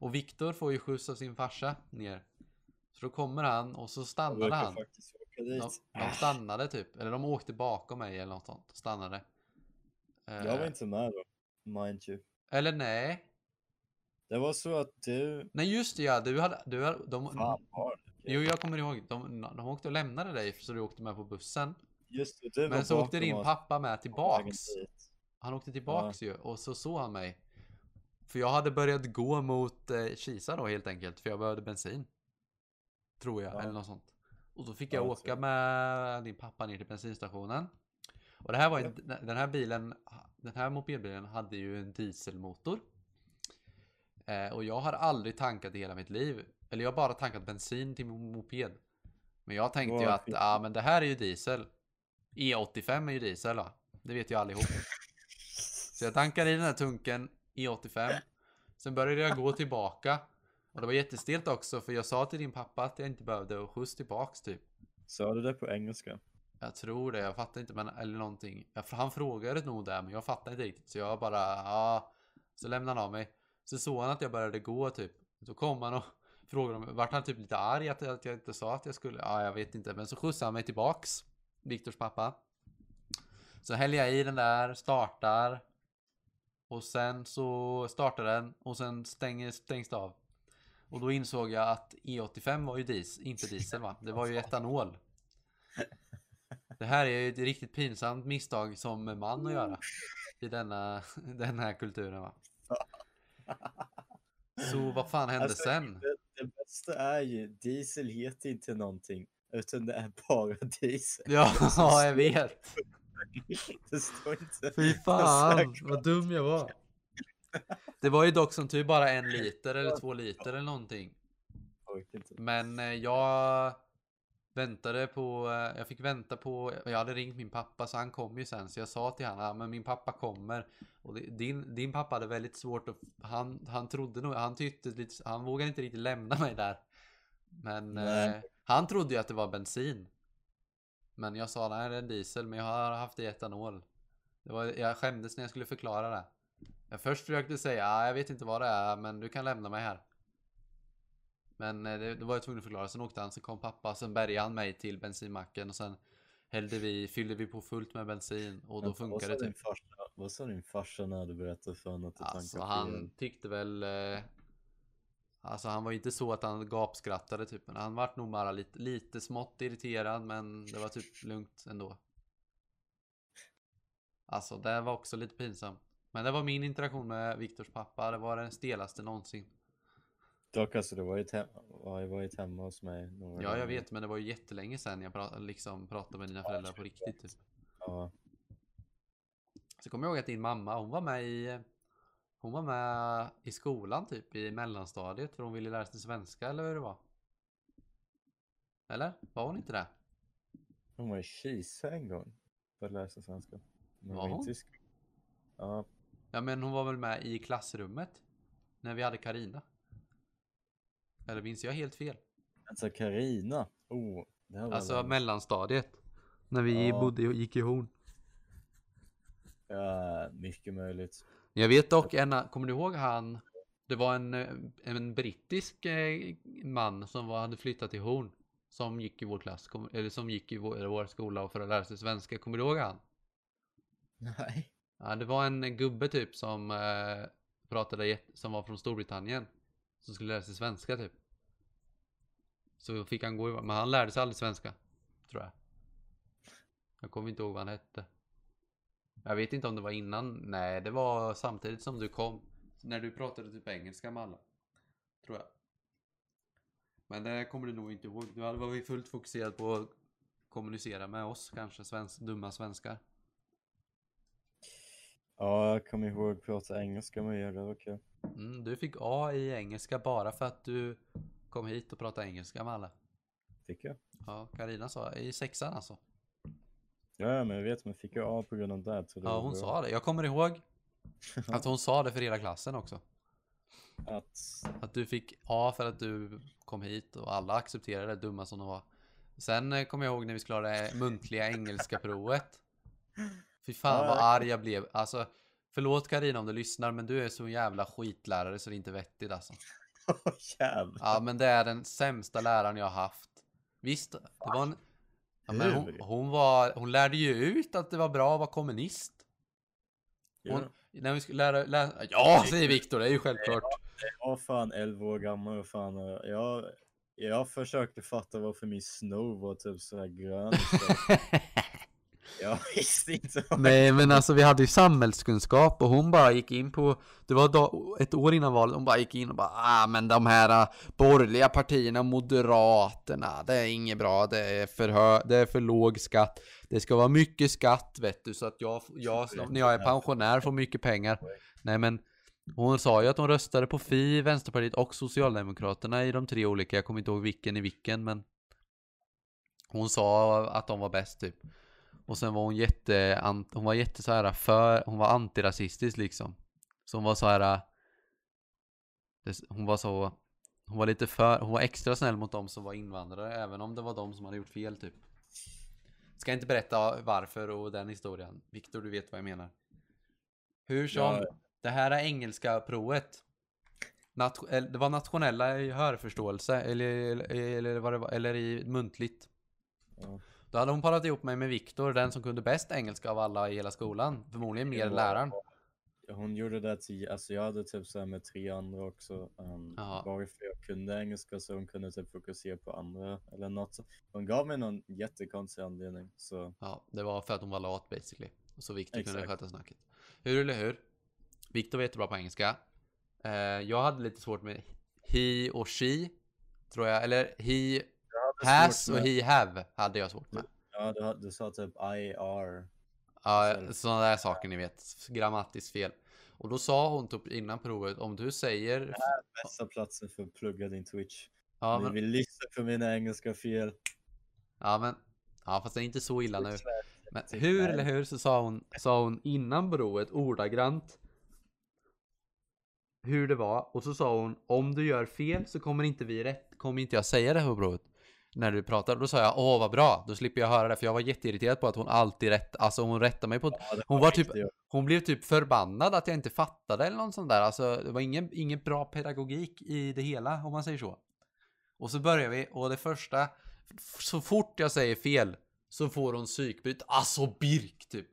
Och Viktor får ju skjuts av sin farsa ner. Så då kommer han och så brukar han. faktiskt åka dit. De, de stannade typ, eller de åkte bakom mig eller något sånt. Stannade. Eh, Jag var inte med då, mind you. Eller nej. Det var så att du... Nej just det ja, du hade, du hade, de, Fan var det? Jo jag kommer ihåg, de, de åkte och lämnade dig så du åkte med på bussen. Just det, du Men så åkte din pappa med tillbaks. Han åkte tillbaks ju och så såg han mig. För jag hade börjat gå mot eh, Kisa då helt enkelt, för jag behövde bensin. Tror jag, Ja. eller något sånt. Och då fick Ja, jag jag åka med din pappa ner till bensinstationen. Och det här var en, den här bilen, den här mopedbilen hade ju en dieselmotor. Eh, och jag har aldrig tankat i hela mitt liv. Eller jag har bara tankat bensin till min moped. Men jag tänkte Vad ju att, ja men det här är ju diesel. E85 är ju diesel va? Det vet ju allihop. Så jag tankade i den här tunken E85. Sen började jag gå tillbaka. Och det var jättestelt också för jag sa till din pappa att jag inte behövde skjuts tillbaks typ. Sa du det på engelska? Jag tror det, jag fattar inte men eller någonting. Jag, han frågade nog det men jag fattar inte riktigt så jag bara ja. Så lämnade han av mig. Så såg han att jag började gå typ. Så kom han och (laughs) frågade om, vart han typ lite arg att, att jag inte sa att jag skulle, ja jag vet inte men så skjutsade han mig tillbaks. Viktors pappa. Så häller jag i den där, startar. Och sen så startar den och sen stänger, stängs det av. Och då insåg jag att E85 var ju dis, inte diesel va? Det var ju etanol. Det här är ju ett riktigt pinsamt misstag som man att göra. I denna, (laughs) den här kulturen va. Så vad fan hände Alltså, sen? Det, det bästa är ju, diesel heter inte någonting. Utan det är bara diesel. Ja, (laughs) jag vet. Det står inte. Fy fan, vad dum jag var. Det var ju dock som tur bara en liter eller två liter eller någonting. Men eh, jag väntade på, eh, jag fick vänta på, jag hade ringt min pappa så han kom ju sen så jag sa till honom, men min pappa kommer. Och det- din, din pappa hade väldigt svårt att, han, han trodde nog, han tyckte lite, han vågade inte riktigt lämna mig där. Men eh, han trodde ju att det var bensin. Men jag sa nej det är en diesel men jag har haft i etanol. Det var, jag skämdes när jag skulle förklara det. Jag först försökte säga, ah, jag vet inte vad det är men du kan lämna mig här. Men eh, det, det var jag tvungen att förklara. Sen åkte han, så kom pappa, sen bärgade han mig till bensinmacken och sen hällde vi, fyllde vi på fullt med bensin och då vad det typ. farsa, vad sa din farsa när du berättade för honom att du Alltså tankade han fel? tyckte väl eh, Alltså han var inte så att han gapskrattade typ men han vart nog bara lite, lite smått irriterad men det var typ lugnt ändå. Alltså det var också lite pinsamt. Men det var min interaktion med Viktors pappa, det var den stelaste någonsin. Dock alltså, du var ju hem, har ju varit hemma hos mig några Ja jag gånger. vet men det var ju jättelänge sedan jag pra liksom pratade med dina föräldrar på riktigt typ. Ja, Så kommer jag ihåg att din mamma, hon var med i Hon var med i skolan typ i mellanstadiet för hon ville lära sig svenska eller hur det var? Eller? Var hon inte det? hon var i Kisa en gång för att läsa svenska. Men Var hon? inte i sk- Ja, Ja men hon var väl med i klassrummet? När vi hade Karina. Eller minns jag helt fel? alltså Karina. Oh, Alltså länge. mellanstadiet. När vi Ja. bodde, gick i Horn. Ja, mycket möjligt. Jag vet dock en, kommer du ihåg han? Det var en, en brittisk eh, man som var, hade flyttat till Horn. Som gick i vår klass, eller som gick i vår, vår skola för att lära sig svenska. Kommer du ihåg han? Nej. Ja, det var en gubbe typ som eh, pratade, som var från Storbritannien. Som skulle lära sig svenska typ. Så fick han gå i, men han lärde sig aldrig svenska. Tror jag. Jag kommer inte ihåg vad han hette. Jag vet inte om det var innan. Nej, det var samtidigt som du kom. När du pratade typ engelska med alla. Tror jag. Men det kommer du nog inte ihåg. Du var vi fullt fokuserad på att kommunicera med oss kanske. Svensk, dumma svenskar. Ja, jag kommer ihåg att prata engelska med er, det var kul. Mm, du fick A i engelska bara för att du kom hit och pratade engelska med alla. Fick jag? Ja, Karina sa i sexan alltså. Ja, men jag vet, men fick jag A på grund av det? Så det Ja, hon bra. sa det. Jag kommer ihåg (laughs) att hon sa det för hela klassen också. Att, Att du fick A för att du kom hit och alla accepterade det dumma som de var. Sen eh, kommer jag ihåg när vi skulle ha det muntliga engelska provet. (laughs) Fy fan vad arg jag blev. Alltså, förlåt Karina om du lyssnar men du är så jävla skitlärare så det är inte vettigt alltså. (laughs) Åh jävlar. Ja men det är den sämsta läraren jag har haft. Visst, det var en... Ja, men hon, hon var... Hon lärde ju ut att det var bra att vara kommunist. Hon, Ja, när vi skulle lära... lära ja, säger Viktor, det är ju självklart. jag var fan 11 år gammal och fan, jag, jag försökte fatta varför min snor var typ sådär grön. (laughs) jag (laughs) visste inte Nej men alltså vi hade ju samhällskunskap och hon bara gick in på Det var ett år innan valet, hon bara gick in och bara ah men de här uh, borgerliga partierna, moderaterna, det är inget bra, det är för hö, det är för låg skatt. Det ska vara mycket skatt vet du så att jag, jag när jag är pensionär får mycket (laughs) pengar. Nej men Hon sa ju att hon röstade på Fi, Vänsterpartiet och Socialdemokraterna i de tre olika, jag kommer inte ihåg vilken i vilken men Hon sa att de var bäst typ Och sen var hon jätte, hon var jätte så här för, hon var antirasistisk liksom Så hon var så här Hon var så Hon var lite för, hon var extra snäll mot de som var invandrare även om det var de som hade gjort fel typ Ska inte berätta varför och den historien Viktor du vet vad jag menar Hur som ja. Det här är engelska provet. Nat det var nationella i hörförståelse eller, eller, det var, eller i muntligt. Ja. Då hade hon parat ihop mig med Viktor, den som kunde bäst engelska av alla i hela skolan. Förmodligen mer än läraren. Hon gjorde det till, alltså jag hade typ så med tre andra också. Um, varför jag kunde engelska så hon kunde typ fokusera på andra eller något. Hon gav mig någon jättekonstig anledning. Så. Ja, det var för att hon var lat basically. Och så Viktor kunde sköta snacket. Hur eller hur? Viktor var jättebra på engelska. Uh, jag hade lite svårt med he och she. Tror jag. Eller he has och he have hade jag svårt med. Ja, du, du sa typ I are. Ja, sådana där saker ni vet. Grammatiskt fel. Och då sa hon typ innan provet, om du säger... Det här är bästa platsen för att plugga din Twitch. Ja, Ni men... vill lyssna på mina engelska fel. Ja, men... Ja, fast det är inte så illa nu. Men hur eller hur så sa hon, sa hon innan provet ordagrant hur det var och så sa hon om du gör fel så kommer inte vi rätt, kommer inte jag säga det på provet. När du pratar, då sa jag åh vad bra, då slipper jag höra det för jag var jätteirriterad på att hon alltid rätt, alltså hon rättade mig på ja, Hon var typ, hon blev typ förbannad att jag inte fattade eller något sånt där, alltså det var ingen, ingen bra pedagogik i det hela om man säger så. Och så börjar vi och det första, så fort jag säger fel så får hon psykbryt, alltså Birk typ.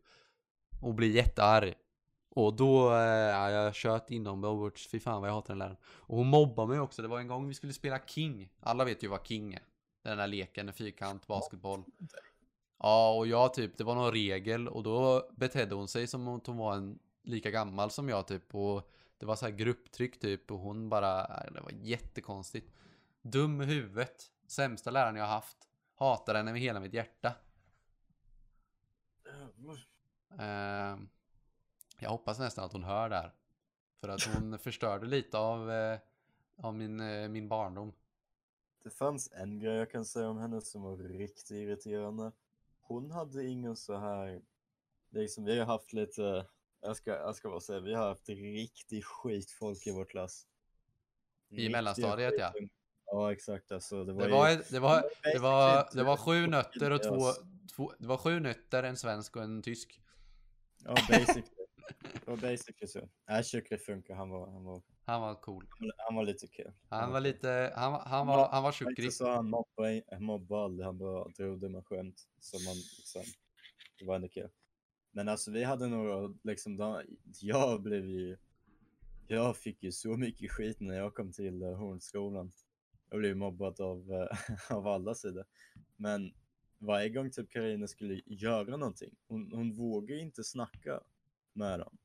Och blir jättearg. Och då, eh, ja, jag kört inom Overwatch, fy fan vad jag hatar den läraren. Och hon mobbar mig också, det var en gång vi skulle spela King. Alla vet ju vad King är. Den där leken, en fyrkant, basketboll. Ja, och jag typ, det var någon regel och då betedde hon sig som om hon var en lika gammal som jag typ. Och det var så här grupptryck typ och hon bara, det var jättekonstigt. Dum i huvudet. Sämsta läraren jag haft. Hatar henne med hela mitt hjärta. Uh, jag hoppas nästan att hon hör där. För att hon förstörde lite av, eh, av min, eh, min barndom. Det fanns en grej jag kan säga om henne som var riktigt irriterande. Hon hade ingen så här, liksom vi har haft lite, jag ska, jag ska bara säga, vi har haft riktigt skitfolk i vår klass. I mellanstadiet ja. Ja exakt alltså. Det var, det var, ju, det var, det var, det var sju nötter och två, två, det var sju nötter, en svensk och en tysk. Ja basically. Det var basically så. Nej, Shukri funkar. Han var, han var... Han var cool. Han var lite kul. Han, var lite, han, han var, han var. Inte så han mobbade, mobbade aldrig, han bara drog det med skämt. Så man liksom, det var ändå kul. Men alltså vi hade några, liksom, de, jag blev ju, jag fick ju så mycket skit när jag kom till uh, Hornskolan. Jag blev mobbad av, uh, (laughs) av alla sidor. Men varje gång typ Karina skulle göra någonting, hon, hon vågade inte snacka med dem.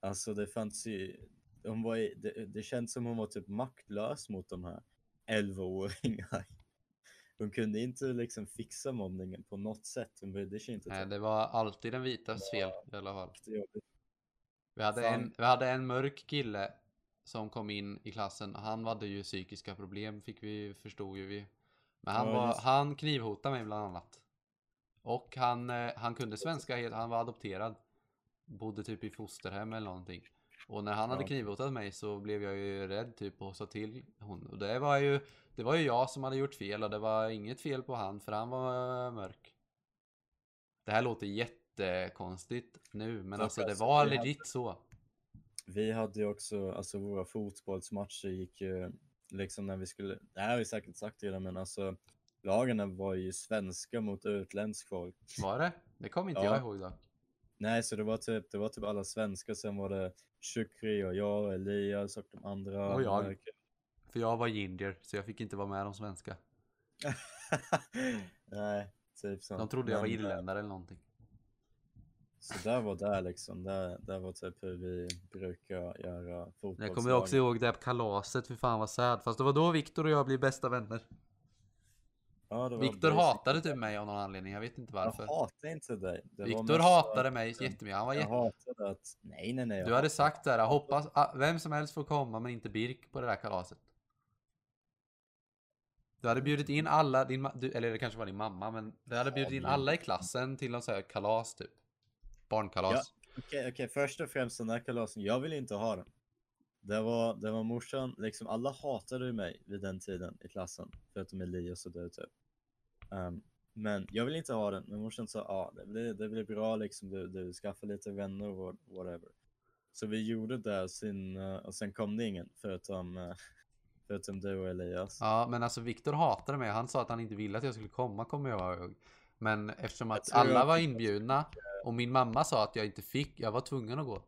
Alltså det fanns ju, hon var, det, det känns som hon var typ maktlös mot de här 11-åringar. (laughs) Hon kunde inte liksom fixa mobbningen på något sätt, hon brydde sig inte. Nej, det var alltid den vitas fel i alla fall. Vi hade, en, vi hade en mörk kille som kom in i klassen. Han hade ju psykiska problem, fick vi, förstod ju vi. Men han, ja, var, han knivhotade mig bland annat. Och han, eh, han kunde svenska, han var adopterad bodde typ i fosterhem eller någonting. Och när han hade knivhotat mig så blev jag ju rädd typ och sa till hon. Och det var ju, det var ju jag som hade gjort fel och det var inget fel på han för han var mörk. Det här låter jättekonstigt nu men alltså det var legit så. Vi hade ju också, alltså våra fotbollsmatcher gick ju liksom när vi skulle, det här har vi säkert sagt redan men alltså lagarna var ju svenska mot utländsk folk. Var det? Det kommer inte ja. jag ihåg dock. Nej, så det var typ, det var typ alla svenskar, sen var det Shukri och jag och Elias och de andra. Och jag. För jag var ginger, så jag fick inte vara med de svenska. (laughs) Nej, typ så. De trodde jag var irländare eller någonting. Så där var det liksom, där, där var typ hur vi brukar göra fotbollslag. Jag kommer också ihåg det här kalaset, för fan vad sad. Fast det var då Viktor och jag blev bästa vänner. Ja, Viktor hatade typ mig av någon anledning, jag vet inte Jag varför. hatar inte dig. Viktor hatade att- mig jättemycket, han var Jag jätte... hatade att... Nej, nej, nej. jag Du hade hatade- sagt där, hoppas ah, vem som helst får komma men inte Birk på det där kalaset. Du hade bjudit in alla, din, du, eller det kanske var din mamma, men du hade bjudit in alla i klassen till någon sån här kalas typ. Barnkalas. Okej, okej. Först och främst den här kalasen. Jag vill inte ha den. Det var, det var morsan, liksom alla hatade mig vid den tiden i klassen. Förutom Elias och du typ. Ehm, men jag vill inte ha den. Men morsan sa, ja det blir, det blir bra liksom. Du, du skaffar lite vänner och what- whatever. Så vi gjorde det sin, eh, och sen kom det ingen förutom, eh, (laughs) förutom du och Elias. Ja, men alltså Viktor hatade mig. Han sa att han inte ville att jag skulle komma, kommer jag ihåg. Men eftersom att alla var inbjudna och min mamma sa att jag inte fick, jag var tvungen att gå.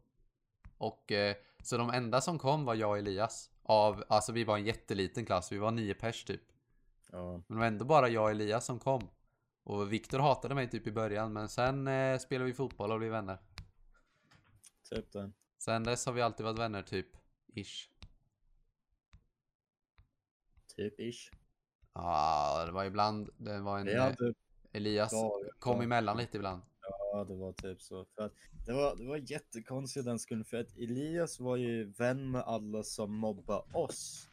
Och eh, så de enda som kom var jag och Elias. Av, alltså vi var en jätteliten klass, vi var nio pers typ. Ja, Men det var ändå bara jag och Elias som kom. Och Viktor hatade mig typ i början, men sen eh, spelade vi fotboll och blev vänner. typ det. Sen dess har vi alltid varit vänner typ. Ish. Typ ish. Ja, det var ibland, det var en... Vi eh, hade Elias dagar- kom emellan lite ibland. Ja, det var typ så. För att det, var, det var jättekonstigt den skull för att Elias var ju vän med alla som mobbade oss.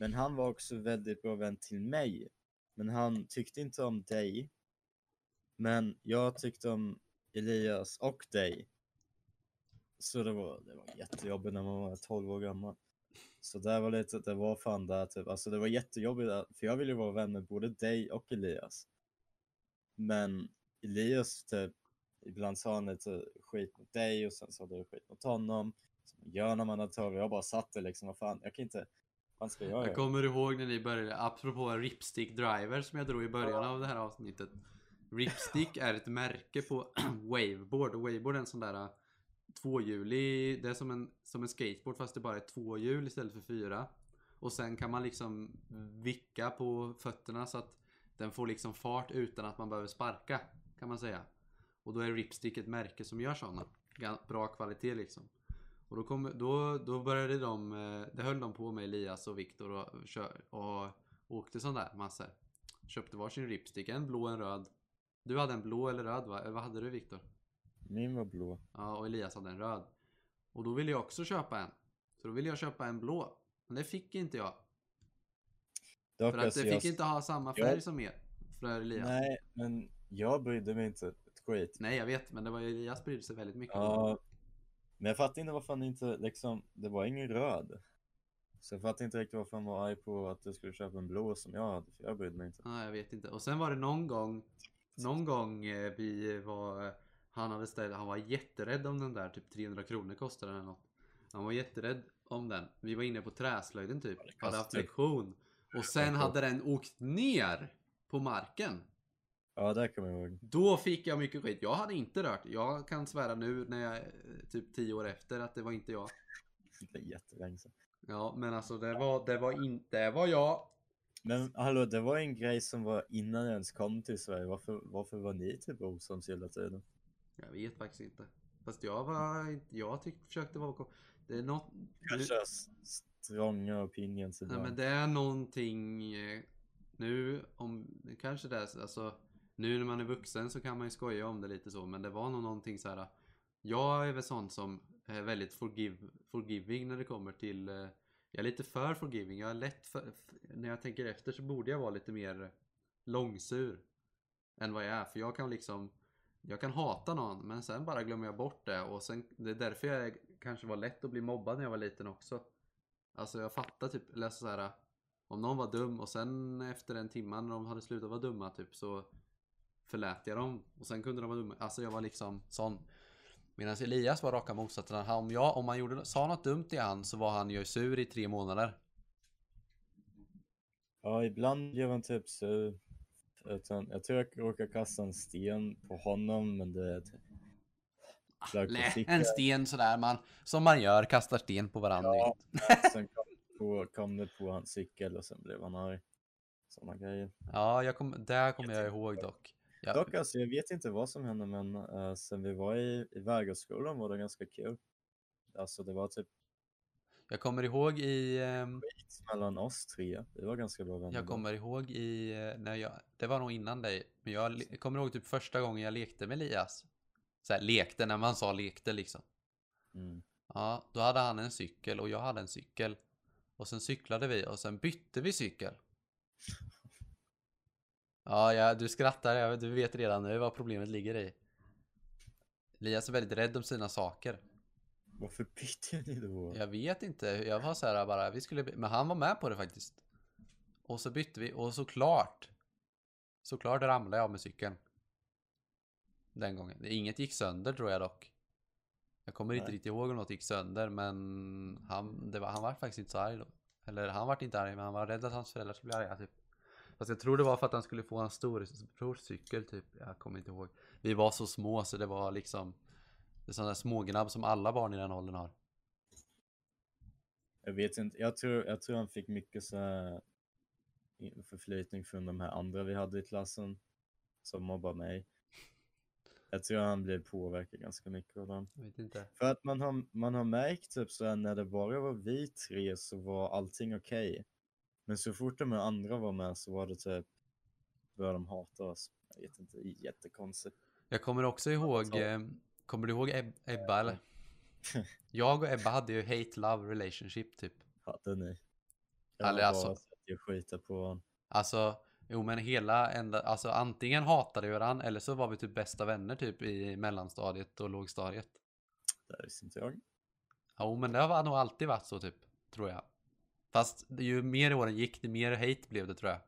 Men han var också väldigt bra vän till mig. Men han tyckte inte om dig. Men jag tyckte om Elias och dig. Så det var, det var jättejobbigt när man var 12 år gammal. Så det var lite, det var fan där typ, alltså det var jättejobbigt där, för jag ville vara vän med både dig och Elias. Men Elias typ, ibland sa han lite skit mot dig och sen sa du skit mot honom. Som man gör när man är 12, Jag bara satt där liksom, vad fan, jag kan inte, vad ska jag göra? Jag kommer ihåg när ni började, apropå Ripstick Driver som jag drog i början av det här avsnittet. Ripstick är ett märke på (clears throat) Waveboard och Waveboard är en sån där äh, tvåhjulig, det är som en, som en skateboard fast det bara är två hjul istället för fyra. Och sen kan man liksom vicka på fötterna så att den får liksom fart utan att man behöver sparka kan man säga. Och då är Ripstick ett märke som gör sådana. Bra kvalitet liksom. Och då, kom, då, då började de, eh, det höll de på med Elias och Viktor och, kör, och åkte sån där massor. Köpte varsin ripstick, en blå och en röd. Du hade en blå eller röd va? Vad hade du Viktor? Min var blå. Ja, och Elias hade en röd. Och då ville jag också köpa en. Så då ville jag köpa en blå. Men det fick inte jag. För att alltså, det fick jag, inte ha samma jag- färg som er. För Elias. Nej. Nej, men jag brydde mig inte ett skit. jag vet, men det var ju Elias brydde sig väldigt mycket. Ja, men jag fattar inte varför han inte liksom, det var ingen röd. Så jag fattar inte riktigt varför han var arg på att du skulle köpa en blå som jag hade, för jag brydde mig inte. Ja, jag vet inte. Och sen var det någon gång, någon gång eh, vi var, han hade ställt, han var jätterädd om den där, typ 300 kronor kostade den eller något. Han var jätterädd om den. Vi var inne på träslöjden typ, hade haft lektion. Och sen hade den åkt ner på marken. Ja, det kommer jag ihåg. Då fick jag mycket skit. Jag hade inte rört. Jag kan svära nu när jag är typ 10 år efter att det var inte jag. Det är jättelänge sedan. Ja, men alltså det var, det var inte, det var jag. Men hallå, det var en grej som var innan jag ens kom till Sverige. Varför, varför var ni typ osams hela tiden? Jag vet faktiskt inte. Fast jag var inte, jag tyckte, försökte vara Det är något... Kanske s- stronga opinions Nej ibland. men det är någonting eh, nu om, kanske det är, alltså nu när man är vuxen så kan man ju skoja om det lite så men det var nog någonting så här. Jag är väl sån som är väldigt forgive, forgiving när det kommer till eh, Jag är lite för forgiving, jag är lätt för, när jag tänker efter så borde jag vara lite mer långsur än vad jag är för jag kan liksom jag kan hata någon men sen bara glömmer jag bort det och sen det är därför jag kanske var lätt att bli mobbad när jag var liten också. Alltså jag fattar typ, eller så här, om någon var dum och sen efter en timme när de hade slutat vara dumma typ så förlät jag dem och sen kunde de vara dumma. Alltså jag var liksom sån. Medan Elias var raka motsatsen. Han- Om, jag, om man gjorde, sa något dumt till han så var han ju sur i tre månader. Ja, ibland gör man typ så. Utan, jag tror jag råkar kasta en sten på honom, men det typ... På Lä, en sten sådär man, som man gör, kastar sten på varandra. Ja, (laughs) sen kom, på, kom det på hans cykel och sen blev han arg. Sådana grejer. Ja, jag kom, där kommer jag ihåg dock. Ja, Dock alltså, jag vet inte vad som hände men uh, sen vi var i, i Vägårdsskolan var det ganska kul. Alltså det var typ, Jag kommer ihåg i... ehm, Mellan oss tre. Vi var ganska bra vänner. Jag kommer ihåg i, eh, när jag, det var nog innan dig, men jag le- kommer ihåg typ första gången jag lekte med Elias. Så här, lekte, när man sa lekte liksom. Mm. Ja, då hade han en cykel och jag hade en cykel. Och sen cyklade vi och sen bytte vi cykel. Ja, ja du skrattar, du vet redan nu vad problemet ligger i. Elias är väldigt rädd om sina saker. Varför bytte ni då? Jag vet inte, jag var så här bara, vi skulle, men han var med på det faktiskt. Och så bytte vi, och såklart, såklart ramlade jag med cykeln. Den gången. Inget gick sönder tror jag dock. Jag kommer inte Nej. riktigt ihåg om något gick sönder, men han, det var, han var faktiskt inte så arg då. Eller han var inte arg, men han var rädd att hans föräldrar skulle bli arga typ. Fast jag tror det var för att han skulle få en stor cykel typ. Jag kommer inte ihåg. Vi var så små så det var liksom Det är sådana där smågnabb som alla barn i den åldern har. Jag vet inte, jag tror, jag tror han fick mycket så här förflytning från de här andra vi hade i klassen som mobbade mig. Jag tror han blev påverkad ganska mycket av dem. Jag vet inte. För att man har, man har märkt typ så här, när det bara var vi tre så var allting okej. Men så fort de andra var med så var det typ, började de hata oss. Jag vet inte, jättekonstigt. Jag kommer också ihåg, eh, kommer du ihåg Eb- Ebba eller? (laughs) Jag och Ebba hade ju hate-love relationship typ. Hade ni? Eller alltså- bara sett er skita på honom. Alltså, jo men hela ända, alltså antingen hatade vi varandra eller så var vi typ bästa vänner typ i mellanstadiet och lågstadiet. Det visste inte jag. Jo men det har nog alltid varit så typ, tror jag. Fast ju mer åren gick, det mer hate blev det tror jag.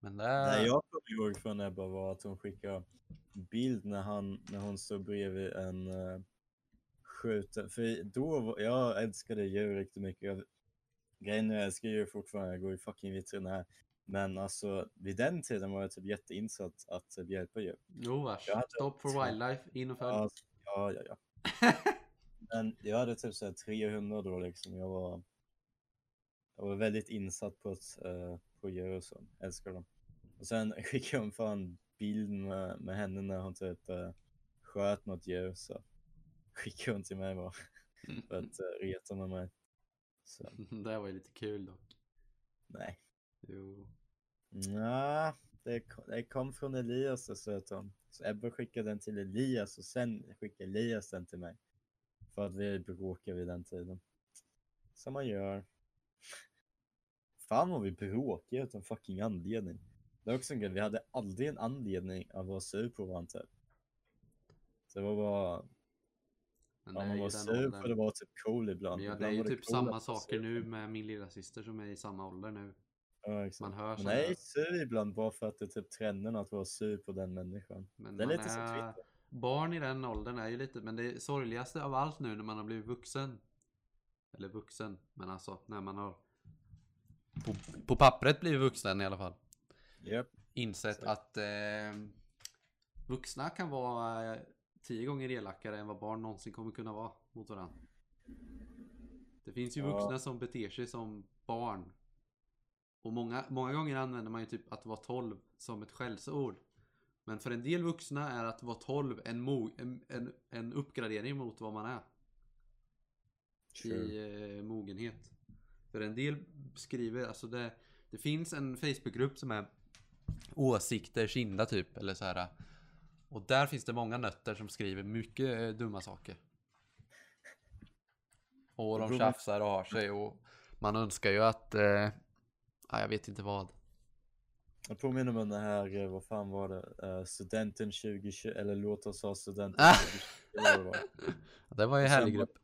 Men det... Nej, jag kommer ihåg från Ebba var att hon skickade bild när, han, när hon stod bredvid en uh, skjuten. För då, var, jag älskade djur riktigt mycket. Jag, grejen är, jag älskar djur fortfarande, jag går i fucking veterinär. Men alltså vid den tiden var jag typ jätteinsatt att typ, hjälpa djur. Jo vars. Jag hade- Stop for wildlife, in och följ. Ja, ja, ja. ja. (laughs) Men jag hade typ såhär 300 då liksom. Jag var, jag var väldigt insatt på, ett, eh, på så. Älskar dem. Och sen (laughs) skickade hon fan bild med, med henne när hon typ uh, sköt något djur så skickade hon till mig bara (laughs) för att uh, reta med mig. Så (laughs) det var ju lite kul dock. nej. Jo. Nja, det, kom- det kom från Elias så hon. Så Ebba skickade den till Elias och sen skickade Elias den till mig. För att vi bråkade vid den tiden. Som man gör. Fan vad vi bråkade utan fucking anledning. Det är också en grej, vi hade aldrig en anledning att vara sur på varandra typ. Så det var bara, Men ja, är man var sur åldern. för det var typ cool ibland. Men ja, det är ju typ cool samma saker nu med min lilla syster som är i samma ålder nu. Ja. Man hör såna- nej, sur ibland bara för att det är typ trenden att vara sur på den människan. Men Det är lite som Twitter. Barn i den åldern är ju lite, men det sorgligaste av allt nu när man har blivit vuxen. Eller vuxen, men alltså när man har på, på pappret blivit vuxen i alla fall. Japp. Insett Så. att eh, vuxna kan vara eh, tio gånger elakare än vad barn någonsin kommer kunna vara mot varandra. Det finns ju Ja. vuxna som beter sig som barn. Och många, många gånger använder man ju typ att vara 12 som ett skällsord. Men för en del vuxna är att vara 12 en, en, en, en uppgradering mot vad man är Sure. i eh, mogenhet. För en del skriver, alltså det, det finns en Facebookgrupp som är åsikter kinda typ, eller så här. Och där finns det många nötter som skriver mycket eh, dumma saker. Och de tjafsar och har sig och man önskar ju att, eh, ja, jag vet inte vad. Jag påminner mig om det här, eh, vad fan var det, Eh, studenten 2020, eller låt oss ha studenten Ah. 2020. vad det var. (laughs) Det var ju en härlig grupp.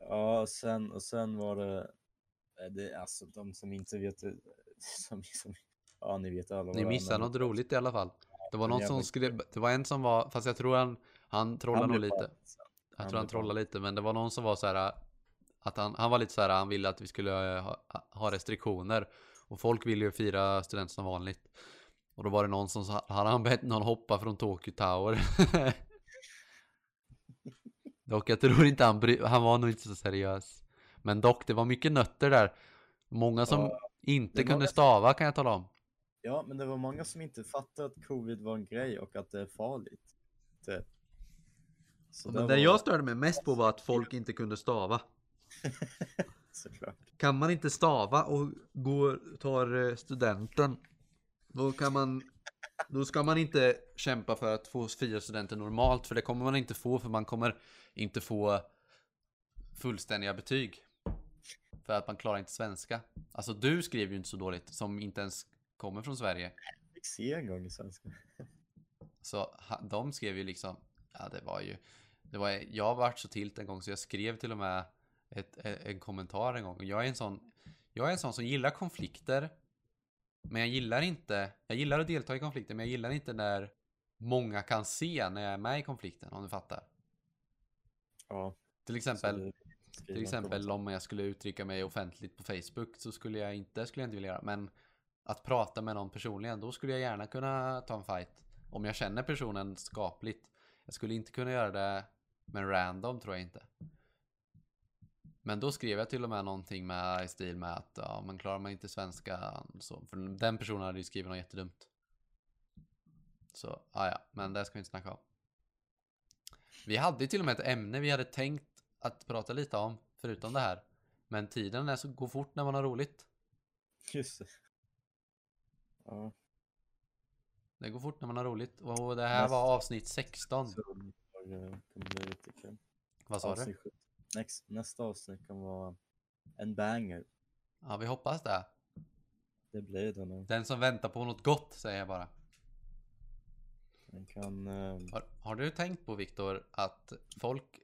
Ja, och sen, och sen var det, eh, det alltså de som inte vet, (laughs) som, som ja ni vet alla Ni missade något roligt i alla fall. Det var någon som skrev, det var en som var, fast jag tror han, han trollade Han nog lite. fan- Jag Han tror han trollade lite, men det var någon som var så här att han, han var lite så här, han ville att vi skulle ha, ha restriktioner och folk ville ju fira student som vanligt. Och då var det någon som hade han bett någon hoppa från Tokyo Tower. (laughs) dock jag tror inte han bry, han var nog inte så seriös. Men dock, det var mycket nötter där. Många som Ja, inte det kunde många stava kan jag tala om. Ja, men det var många som inte fattade att covid var en grej och att det är farligt. Typ. Så Men var det jag störde mig mest på var att folk inte kunde stava. (laughs) såklart. Kan man inte stava och går, tar eh, studenten Då kan man Då ska man inte kämpa för att få fria studenter normalt För det kommer man inte få för man kommer inte få Fullständiga betyg För att man klarar inte svenska Alltså du skriver ju inte så dåligt som inte ens kommer från Sverige Jag fick se en gång i svenska. Så de skrev ju liksom Ja det var ju det var, Jag vart så tilt en gång så jag skrev till och med ett, en kommentar en gång jag är en sån Jag är en sån som gillar konflikter Men jag gillar inte Jag gillar att delta i konflikter men jag gillar inte när Många kan se när jag är med i konflikten om du fattar Ja. Till exempel Till exempel om jag skulle uttrycka mig offentligt på Facebook så skulle jag inte, skulle jag inte vilja göra. Men att prata med någon personligen, då skulle jag gärna kunna ta en fight. Om jag känner personen skapligt. Jag skulle inte kunna göra det med random tror jag inte. Men då skrev jag till och med någonting med i stil med att ja, men klarar man inte svenska så. För den personen hade ju skrivit något jättedumt. Så, ja ja, men det ska vi inte snacka om. Vi hade till och med ett ämne vi hade tänkt att prata lite om, förutom det här. Men tiden är så, går fort när man har roligt. Just det. Ja. Det går fort när man har roligt. Och det här var avsnitt 16. Så det kommer bli lite kul. Vad sa du? Nästa, nästa avsnitt kommer vara en banger. Ja, vi hoppas det. Det blir det nog. Den som väntar på något gott, säger jag bara. Den kan... eh, Har, har du tänkt på, Viktor, att folk...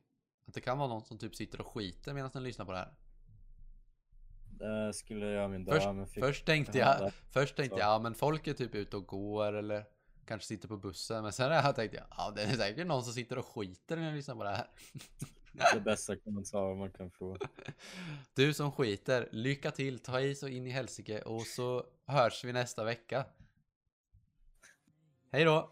Att det kan vara någon som typ sitter och skiter medan den lyssnar på det här? Det skulle jag göra min dag. Först, först tänkte Ja, jag, först tänkte så. jag, ja men folk är typ ute och går eller kanske sitter på bussen. Men sen har jag tänkt, ja det är säkert någon som sitter och skiter när de lyssnar på det här. (laughs) det bästa kommentarer man kan få. (laughs) Du som skiter, lycka till, ta i så in i helsike och så hörs vi nästa vecka. Hej då!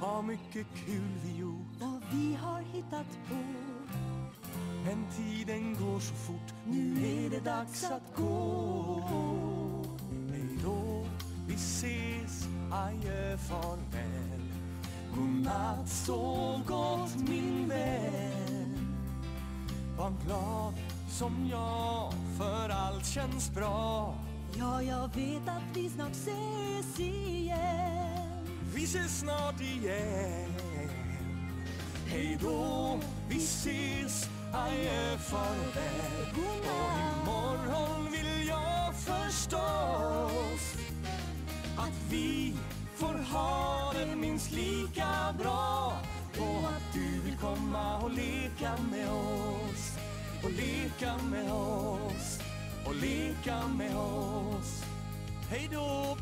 Har mycket kul vi gjort vad vi har hittat på. Men tiden går så fort Nu är det dags att gå Hej då, vi ses Adjö, farväl Godnatt, sov gott min vän. Var glad som jag För allt känns bra. Ja, jag vet att vi snart ses igen. Vi ses snart igen. Hej då, vi ses. Adjö, farväl. Och imorgon vill jag förstås Att vi får ha det minst lika bra. Och att du vill komma och leka med oss. Och leka med oss. Och leka med oss. Hej då!